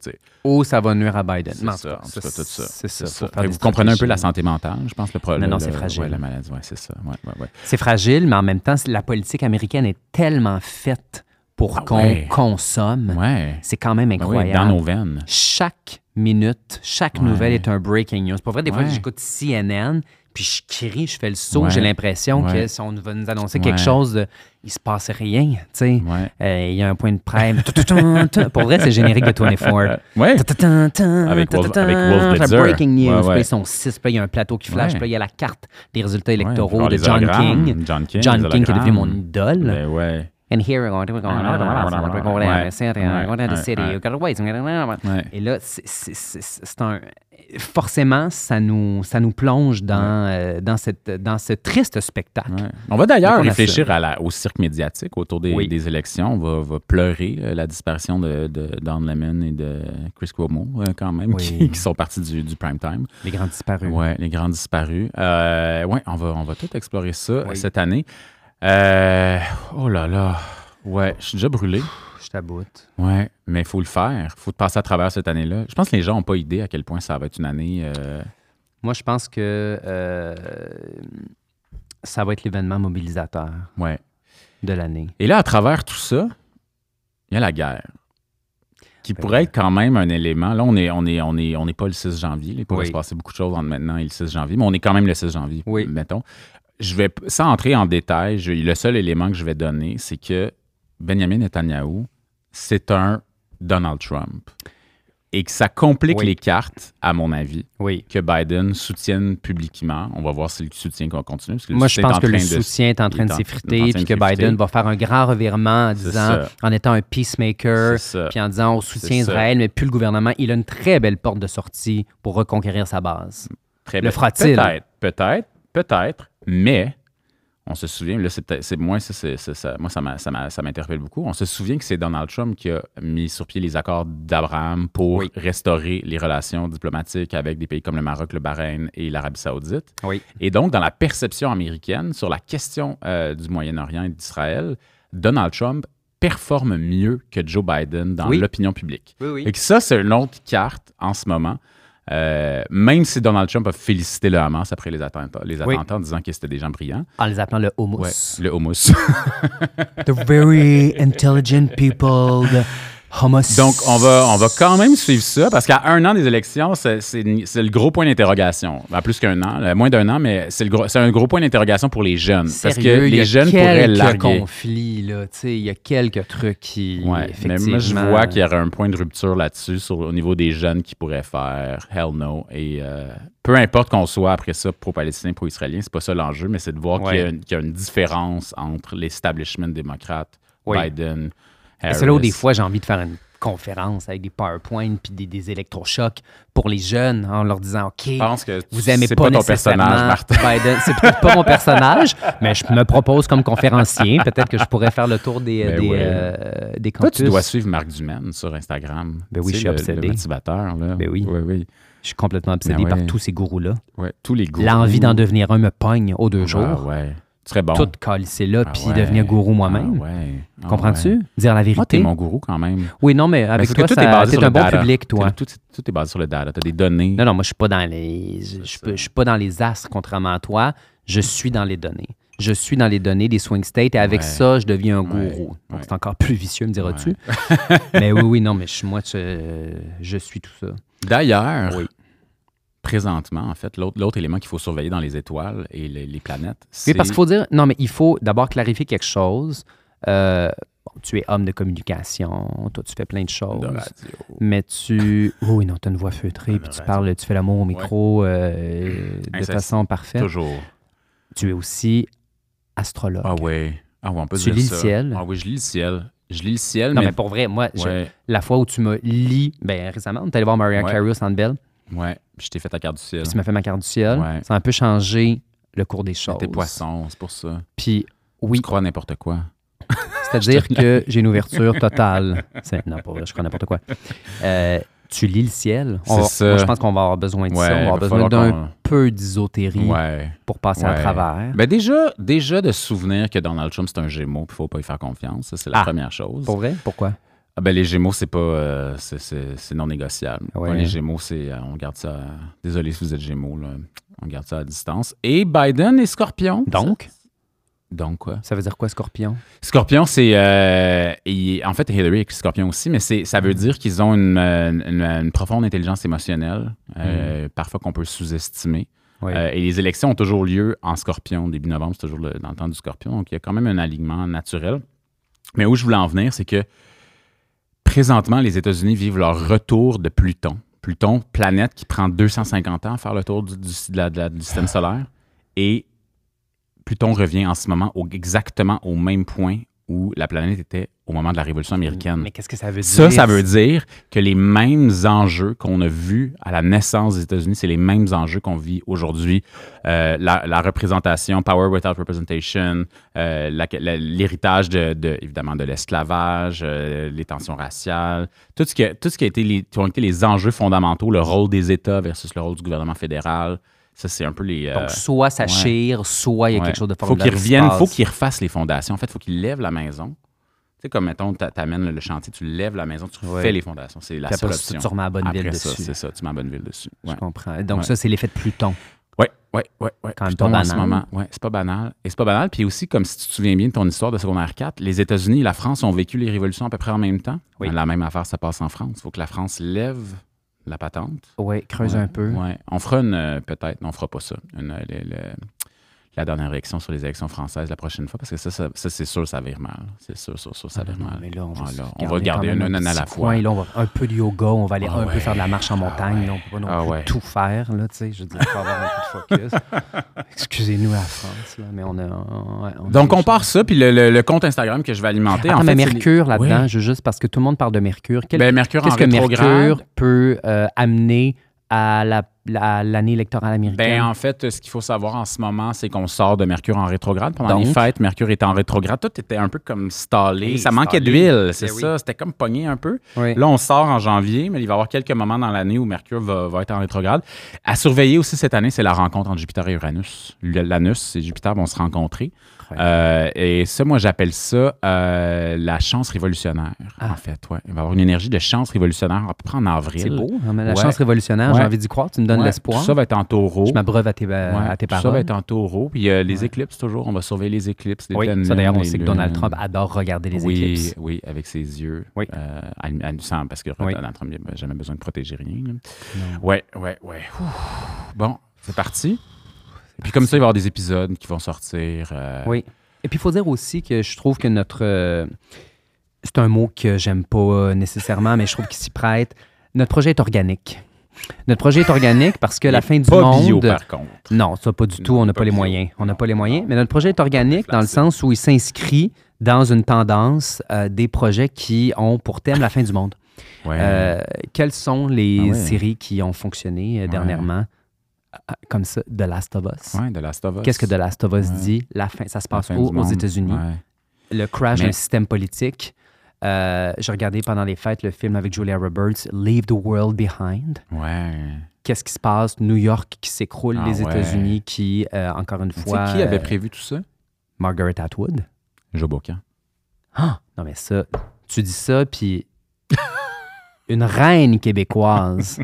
Ou ça va nuire à Biden.
c'est ça,
tout
ça.
C'est
Fait vous comprenez un peu la santé mentale, je pense, le problème.
Non, non, c'est fragile.
la maladie, ouais, c'est ça. Ouais.
C'est fragile, mais en même temps, la politique américaine est tellement faite pour
Ah
qu'on consomme. C'est quand même
Ben oui,
incroyable.
dans nos veines.
chaque minute, chaque nouvelle est un breaking news. C'est pas vrai, des fois, j'écoute CNN, puis je crie, je fais le saut,
Ouais.
j'ai l'impression que si on va nous annoncer
Ouais.
quelque chose, de, il se passe rien, tu sais. Euh, Il y a un point de prime. Pour vrai, c'est générique de 24.
Ouais.
Avec
Wolf- avec Wolf Blitzer.
Breaking news. Puis ils sont six. Puis il y a un plateau qui flash. Puis il y a la carte des résultats électoraux de John. King.
John King,
John King, qui est devenu mon idole.
Ben ouais.
And here we're going, we're we're we're we're we're. Forcément, ça nous, ça nous plonge dans, euh, dans, cette, dans ce triste spectacle.
Ouais. On va d'ailleurs réfléchir
assume.
à la- au cirque médiatique autour des,
Oui.
des élections. On va, va pleurer euh, la disparition de, de Don Lemon et de Chris Cuomo, euh, quand même,
Oui.
qui, qui sont partis du, du prime time.
Les grands disparus.
Ouais, les grands disparus. Euh, ouais, on va, on va tout explorer ça
Oui.
cette année. Euh, oh là là. Ouais, je suis déjà brûlé.
Je t'aboute.
Ouais, mais il faut le faire. Il faut passer à travers cette année-là. Je pense que les gens n'ont pas idée à quel point ça va être une année. euh,
Moi, je pense que euh, ça va être l'événement mobilisateur
ouais.
de l'année.
Et là, à travers tout ça, il y a la guerre. Qui
Ben
pourrait être quand même un élément. Là, on n'est on est, on est, on est pas le 6 janvier. Il pourrait
Oui.
se passer beaucoup de choses entre maintenant et le 6 janvier, mais on est quand même le 6 janvier,
Oui.
mettons. Je vais, sans entrer en détail, je- le seul élément que je vais donner, c'est que Benjamin Netanyahu, c'est un Donald Trump. Et que ça complique
Oui.
les cartes, à mon avis,
Oui.
que Biden soutienne publiquement. On va voir si le soutien parce que le
Moi, je pense
en
que le soutien est en train de s'effriter, puis que Biden va faire un grand revirement en disant, en étant un peacemaker, puis en disant au soutien
C'est ça.
Israël, mais plus le gouvernement, il a une très belle porte de sortie pour reconquérir sa base.
Très
Le fera-t-il?
Peut-être, peut-être, peut-être, mais on se souvient, là, c'est moi, ça, moi, m'interpelle beaucoup. On se souvient que c'est Donald Trump qui a mis sur pied les accords d'Abraham pour
Oui.
restaurer les relations diplomatiques avec des pays comme le Maroc, le Bahreïn et l'Arabie Saoudite.
Oui.
Et donc, dans la perception américaine sur la question euh, du Moyen-Orient et d'Israël, Donald Trump performe mieux que Joe Biden dans
Oui.
l'opinion publique. Et que ça, c'est une autre carte en ce moment. Euh, même si Donald Trump a félicité le Hamas après les attentats, les
Oui.
attentats en disant que c'était des gens brillants.
En les appelant le homus.
Ouais, le homus.
The very intelligent people, the
Donc, on va, on va quand même suivre ça parce qu'à un an des élections, c'est le gros point d'interrogation. Ben, plus qu'un an, là, moins d'un an, mais c'est un gros point d'interrogation pour les jeunes. parce que
il y
les
a
jeunes pourraient
quelques
larguer.
conflits, là. Tu sais, il y a quelques trucs qui,
Ouais, mais moi, je vois qu'il y aurait un point de rupture là-dessus au niveau des jeunes qui pourraient faire hell no. Et euh, peu importe qu'on soit après ça pro-palestinien, pro-israélien, c'est pas ça l'enjeu, mais c'est de voir qu'il y a une- y, a différence entre l'establishment démocrate,
Oui.
Biden.
C'est là où des fois j'ai envie de faire une conférence avec des PowerPoint puis des, des électrochocs pour les jeunes en leur disant OK,
Je pense que
vous aimez pas,
pas ton personnage, Martin. [LAUGHS]
Biden. C'est peut-être pas mon personnage, mais je me propose comme conférencier. Peut-être que je pourrais faire le tour des,
Ben
des,
ouais.
euh, des
Toi, tu dois suivre Marc Dumaine sur Instagram.
Ben oui,
Tu
je suis
le-
obsédé.
Le motivateur, là.
Ben oui.
Oui, oui.
Je suis complètement obsédé
Ben
par tous ces gourous-là.
Ouais, tous les gourous.
L'envie d'en devenir un me pogne aux deux
Ah,
jours.
ouais. Serais bon.
Tout calisser là,
Ah
puis
ouais.
devenir gourou moi-même.
Ah ouais. Ah
Comprends-tu?
ouais.
Dire la
Moi, t'es
vérité.
mon gourou quand même.
Oui, non, mais avec toi,
tout
ça-
est basé
t'es
sur
un bon
data.
public, toi.
Tout, tout- est basé sur le data. Tu as des données.
Non, non, moi, je suis pas dans les. Je, suis pas dans les astres, contrairement à toi. Je suis dans les données. Je suis dans les données des swing states et avec ça, je deviens un gourou. C'est encore plus vicieux, me diras-tu? [LAUGHS] mais oui, oui, non, mais je, moi, je, je suis tout ça.
D'ailleurs,
Oui.
Présentement, en fait, l'autre élément qu'il faut surveiller dans les étoiles et les, les planètes,
Oui,
c'est...
parce qu'il faut dire. Non, mais il faut d'abord clarifier quelque chose. Euh, bon, tu es homme de communication, toi, tu fais plein de choses.
de radio.
Mais tu. Oui, non, tu as une voix feutrée, puis tu parles, tu fais l'amour au micro euh, de façon parfaite.
Toujours.
Tu es aussi astrologue.
Ah ouais. Ah ouais, on peut
Tu
dire
lis le ciel?
Ah oui, je lis le ciel. Je lis le ciel,
Non,
mais...
mais pour vrai, moi, je- la fois où tu m'as lit, ben récemment, on est allé voir Maria
Ouais.
Carey au Centre Bell,
ouais. Je t'ai fait ta carte du ciel.
puis tu m'as fait ma carte du ciel.
Ouais.
Ça a un peu changé le cours des choses.
T'es poisson, c'est pour ça.
Puis oui,
Tu crois n'importe quoi. [LAUGHS]
c'est-à-dire que j'ai une ouverture totale. C'est- Non, pas vrai, je crois n'importe quoi. Euh, tu lis le ciel. On
ça.
moi, je pense qu'on va avoir besoin de
Ouais,
ça. On va avoir besoin d'un peu d'isotérie
Ouais.
pour passer à travers.
Ben déjà, déjà de se souvenir que Donald Trump, c'est un gémeau, puis il faut pas y faire confiance. C'est la
Ah.
première chose.
Pour vrai? Pourquoi?
Ah ben, les Gémeaux, c'est pas. euh, c'est- non négociable.
Ouais.
Les Gémeaux, c'est. euh, on garde ça. à- Désolé si vous êtes Gémeaux, là. On garde ça à distance. Et Biden et Scorpion.
Donc,
Donc, quoi?
ça veut dire quoi, Scorpion?
Scorpion, c'est. euh, il- en fait, Hillary et Scorpion aussi, mais c'est, ça veut dire qu'ils ont une, une- une profonde intelligence émotionnelle, euh, parfois qu'on peut sous-estimer.
Oui.
Euh, et les élections ont toujours lieu en Scorpion. Début novembre, c'est toujours le- dans le temps du Scorpion. Donc, il y a quand même un alignement naturel. Mais où je voulais en venir, c'est que présentement, les États-Unis vivent leur retour de Pluton. Pluton, planète qui prend 250 ans à faire le tour du, système solaire. Et Pluton revient en ce moment exactement au même point où la planète était au moment de la Révolution américaine.
Mais qu'est-ce que ça veut dire?
Ça, ça veut dire que les mêmes enjeux qu'on a vus à la naissance des États-Unis, c'est les mêmes enjeux qu'on vit aujourd'hui. Euh, la, la représentation, power without representation, euh, l'héritage de, de- évidemment de l'esclavage, euh, les tensions raciales, tout ce qui a, tout ce qui a été les, qui ont été les enjeux fondamentaux, le rôle des États versus le rôle du gouvernement fédéral. Ça, c'est un peu les.
Donc, soit ça
ouais.
chire, soit il y a
Ouais.
quelque chose de
faut
formidable.
qu'ils
qui se
reviennent,
passe.
faut qu'ils refassent les fondations. En fait, il faut qu'ils lèvent la maison. Sais, comme mettons, t'a- t'amènes le, chantier, tu lèves la maison, tu refais
Ouais.
les fondations. C'est la seule
tu
option.
remets à bonne ville dessus.
c'est ça, tu mets à bonne ville dessus.
Je comprends. Donc,
Ouais.
ça, c'est l'effet de Pluton.
Ouais, ouais, ouais, ouais.
Quand
Pluton,
pas
en ce moment, ouais, c'est pas banal. Et c'est pas banal. Puis aussi, comme si tu te souviens bien de ton histoire de secondaire 4, les États-Unis et la France ont vécu les révolutions à peu près en même temps.
Oui.
La même affaire, ça passe en France. Il faut que la France lève la patente.
Oui, creuse
Ouais,
un peu.
Ouais. On fera une, euh, peut-être, on fera pas ça. Une, le- le- la dernière élection sur les élections françaises la prochaine fois, parce que ça, ça, ça, c'est sûr, ça vire mal. C'est sûr, sûr, sûr, ça vire
Ah,
mal.
mais là, on va,
Ah,
se
là, on va
garder
une, une à la
coin,
fois.
là, on va un peu de yoga, on va aller
Ah
un peu faire de la marche en montagne.
ouais.
là, on peut pas non
Ah
plus tout faire, là, tu sais. Je veux dire, faut avoir un peu de focus. [LAUGHS] Excusez-nous la France, là, mais on a... on
Donc, on part ça, puis le, le- le compte Instagram que je vais alimenter. En
mais
fait, les-
Mercure là-dedans,
Oui.
juste parce que tout le monde parle de Mercure. Quel-
Ben, Mercure
Qu'est-ce que
rétrograde.
Mercure peut euh, amener à la- la- l'année électorale américaine?
Ben, en fait, ce qu'il faut savoir en ce moment, c'est qu'on sort de Mercure en rétrograde. Pendant les fêtes, Mercure était en rétrograde. Tout était un peu comme stallé.
Hey,
ça manquait d'huile, c'est
Ben oui.
ça. C'était comme pogné un peu.
Oui.
Là, on sort en janvier, mais il va y avoir quelques moments dans l'année où Mercure va, va être en rétrograde. À surveiller aussi cette année, c'est la rencontre entre Jupiter et Uranus. L'anus et Jupiter vont se rencontrer. Euh, et ça, moi, j'appelle ça euh, la chance révolutionnaire,
Ah.
en fait. Ouais. Il va y avoir une énergie de chance révolutionnaire à peu près en avril.
C'est beau, hein, mais la
Ouais.
chance révolutionnaire,
Ouais.
j'ai envie d'y croire, tu me donnes l'espoir.
Ça va être en taureau.
Je m'abreuve à tes, euh, à tes
tout ça
paroles.
va être en taureau. Puis euh, les éclipses, toujours. On va surveiller les éclipses. Les
Oui, ça d'ailleurs, on sait que Donald. Trump adore regarder les
oui,
éclipses.
Oui, avec ses yeux.
Oui.
Euh, al- al- parce que
Oui.
Donald Trump n'a jamais besoin de protéger rien. ouais, ouais. Ouh. Bon, c'est parti. Et puis comme ça, il va y avoir des épisodes qui vont sortir. euh,
Oui. Et puis, il faut dire aussi que je trouve que notre. euh, c'est un mot que j'aime pas euh, nécessairement, mais je trouve qu'il s'y prête. Notre projet est organique. Notre projet est organique parce que la fin du
pas
monde.
bio, par contre.
Non, ça pas du tout. On n'a
pas
pas les
bio.
moyens. On n'a pas les moyens. Mais notre projet est organique dans le sens où il s'inscrit dans une tendance euh, des projets qui ont pour thème la fin du monde.
Ouais.
Euh, quelles sont les
Ah ouais.
séries qui ont fonctionné euh, dernièrement? Comme ça, The Last of Us?
ouais, de Last of Us.
Qu'est-ce que The Last of Us
Ouais.
dit? La fin, ça se passe où? aux. États-Unis.
Ouais.
Le crash
Mais-
d'un système politique. Euh, J'ai regardé pendant les fêtes le film avec Julia Roberts, Leave the World Behind.
Ouais.
Qu'est-ce qui se passe? New York qui s'écroule,
Ah
les. États-Unis qui, euh, encore une fois.
qui avait
euh,
prévu tout ça?
Margaret Atwood.
Joe Bocan.
Ah! Non, mais ça, tu dis ça, puis une reine québécoise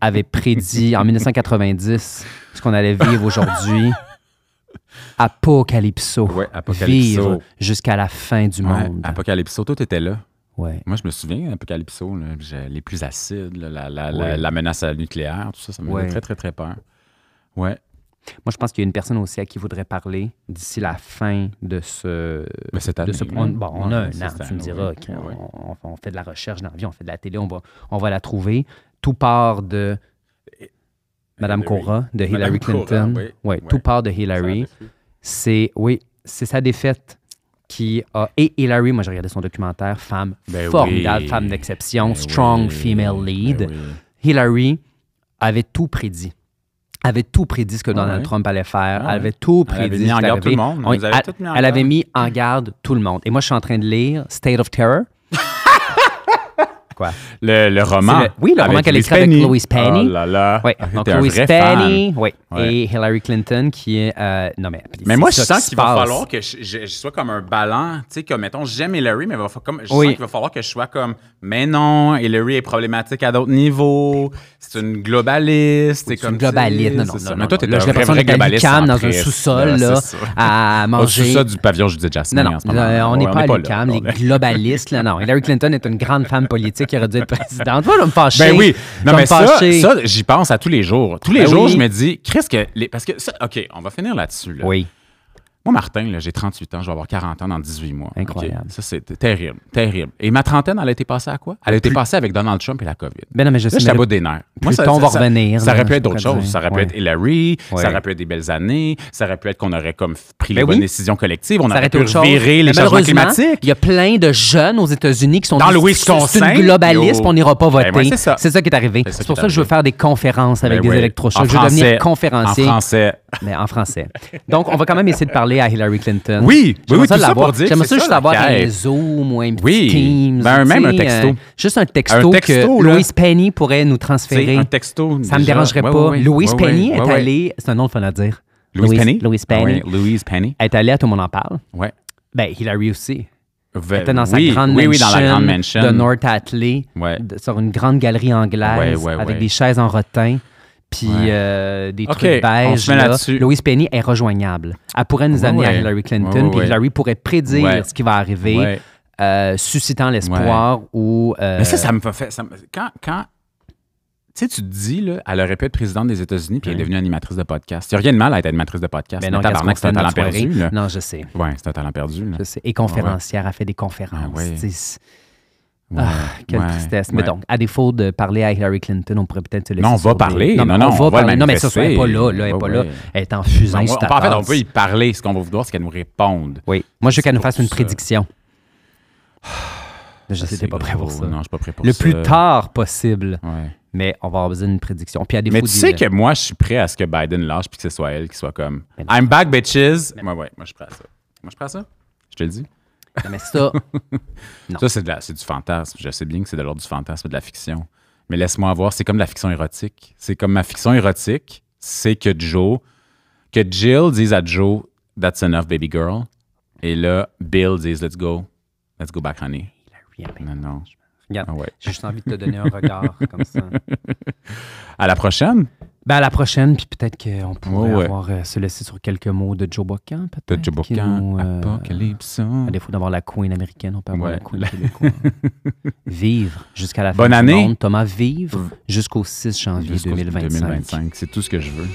avait prédit en 1990 ce qu'on allait vivre aujourd'hui. [LAUGHS] Apocalypso.
Ouais, Apocalypso.
Vivre jusqu'à la fin du
Ouais,
monde.
Apocalypso, toi, t'étais là.
Ouais.
Moi, je me souviens, Apocalypso, là, les plus acides, là, la, la- la-
Ouais.
la menace nucléaire, tout ça, ça me
Ouais.
fait très, très, très peur. Ouais.
Moi, je pense qu'il y a une personne aussi à qui voudrait parler d'ici la fin de ce.
Mais cette
de
année,
ce
là.
on, bon, on a
Ouais,
un an, tu me diras.
ouais.
On, on fait de la recherche dans la vie, on fait de la télé, on va, on va la trouver. Tout part de Madame. Cora, de
Madame
Hillary
Cora,
Clinton.
oui.
Ouais. Tout part de Hillary. C'est, oui, c'est sa défaite qui a. Et Hillary, moi j'ai regardé son documentaire, femme
Ben
formidable,
oui.
femme d'exception,
Ben
strong
oui.
female lead.
Ben.
Hillary avait tout prédit. Avait tout prédit ce que Donald. Trump allait faire. Elle avait tout
Elle
prédit.
avait mis en garde tout le monde.
Elle, elle avait mis en garde tout le monde. Et moi, je suis en train de lire State of Terror. Quoi?
Le, le roman.
Le- oui, le roman qu'elle
Louise
écrit avec. Louise Penny.
Oh là là.
Oui, donc
t'es un
Louis
vrai
Penny, oui,
Ouais.
et Hillary Clinton qui est... euh, non, mais...
Mais moi, je sens
qui
qu'il va falloir que je, je- je sois comme un ballon. Tu sais, comme, mettons, j'aime Hillary, mais il va comme, je
Oui.
sens qu'il va falloir que je sois comme, mais non, Hillary est problématique à d'autres niveaux. C'est une globaliste.
Oui,
c'est
une globaliste. Non, non, non,
Mais toi,
non,
t'es
là,
un vrai, vrai globaliste
dans un sous-sol,
là,
à
Au
manger...
sous-sol du pavillon Judith Jasmin
Non, non, on n'est pas à
là.
l'UQAM, les globalistes, là, non. Hillary Clinton est une grande femme politique qui aurait dû être présidente. Moi, je vais me fâcher.
Ben oui, non mais ça, ça j'y pense à tous les jours. Tous les
Ben
jours,
oui.
je me dis, Chris, que les- parce que ça, OK, on va finir là-dessus. Là.
Oui,
Moi, Martin, là, j'ai 38 ans, je vais avoir 40 ans dans 18 mois.
Incroyable.
Ça, c'est terrible, terrible. Et ma trentaine, elle a été passée à quoi? Elle a été passée avec Donald Trump et la COVID.
ben non, mais je
Là,
sais. mais le-
des nerfs.
plus tôt, on va revenir,
Ça
là,
aurait pu être d'autres choses. Ça aurait pu être Hillary,
Ouais.
ça aurait pu être des belles années, ça aurait pu être qu'on aurait comme pris
Ben
les bonnes
oui.
décisions collectives, on
Ça
aurait pu virer les changements climatiques.
Il y a plein de jeunes aux États-Unis qui sont
Dans le Wisconsin,
une globaliste,
yo.
puis on n'ira pas voter.
Ben ouais, c'est ça.
ça qui est arrivé.
C'est ça
pour ça que je veux faire des conférences avec
Ben
des électrochocs. Je veux devenir conférencier.
En français.
Mais en français. Donc, on va quand même essayer de parler à Hillary Clinton.
Oui, oui, oui,
ça
tout ça pour dire
J'aimerais ça juste avoir un. Zoom ou un petit
Oui.
Teams.
Ben, même un texto.
euh, juste un texto,
Un texto,
que
là.
Louise Penny pourrait nous transférer.
un texto.
Ça me
déjà.
dérangerait
Ouais,
pas.
ouais.
Louise Penny est allée... C'est un nom le fun à dire.
Louise Penny?
Louise
Ah
Penny.
Louise Penny.
Elle est allée à Tout le monde en parle.
Ouais.
Ben, Hillary aussi. Elle était dans sa
oui,
grande
oui,
mansion,
oui, dans la grande mansion.
de North Atlee,
Ouais.
de- sur une grande galerie anglaise,
Ouais, ouais,
avec des chaises en rotin, puis
Ouais.
euh, des
Ok,
trucs beige. là.
là-dessus.
Louise Penny est rejoignable. Elle pourrait nous
Ouais,
amener à. Hillary Clinton, puis. Hillary pourrait prédire ce qui va arriver, euh, suscitant l'espoir ou... euh,
Mais ça, ça me fait. ça me- quand. quand tu sais, tu te dis, là, elle aurait pu être présidente des États-Unis puis elle est devenue animatrice de podcast. Il n'y a rien de mal à être animatrice de podcast.
ben
mais
non,
tabarnak, c'est un talent perdu. Là.
Non, je sais.
Ouais, c'est un talent perdu. Là.
Je sais. Et conférencière, elle fait des conférences.
Ah ouais.
Ah, quelle
ouais,
tristesse. Mais donc, à défaut de parler à Hillary Clinton, on pourrait peut-être se laisser
Non, on va parler.
Non,
Non, non,
on va
on va
parler. Non, mais ça, elle n'est pas là. là elle n'est pas là. Elle est en fusain
On,
sur ta
on- en fait, on peut y parler. Ce qu'on va vouloir, c'est qu'elle nous réponde.
Oui. Moi, je veux qu'elle nous fasse une prédiction. Je
C'est
t'es pas prêt pour ça.
Non, je suis pas prêt pour
Le
ça.
plus tard possible. Mais on va avoir besoin d'une prédiction. Puis à défaut
Mais tu sais que moi, je suis prêt à ce que Biden lâche puis que ce soit elle qui soit comme. I'm back, bitches. Ouais, ouais, moi, je suis prêt à ça. Moi, je suis prêt à ça? Je te le dis.
Non, Mais ça, [LAUGHS] Non.
Ça, c'est, de la- c'est du fantasme. Je sais bien que c'est de l'ordre du fantasme et de la fiction. Mais laisse-moi voir, c'est comme de la fiction érotique. C'est comme ma fiction érotique, c'est que Joe, que Jill dise à Joe, That's enough, baby girl. Et là, Bill dise, Let's go. Let's go back, honey.
Hillary,
Non, non.
regarde,
Ah ouais.
j'ai juste envie de te donner un regard comme ça. [LAUGHS]
À la prochaine,
Ben, à la prochaine, puis peut-être qu'on pourrait
Ouais,
avoir, euh, se laisser sur quelques mots de Joe Bocan,
de
peut-être.
Joe
qui
Bocan,
euh,
Apocalypse.
À défaut d'avoir la queen américaine, on peut avoir
Ouais.
la queen québécoise. [LAUGHS] Vivre jusqu'à la fin
Bonne
du
année.
monde. Thomas, vivre jusqu'au 6 janvier
Jusqu'au
2025.
2025. C'est tout ce que je veux.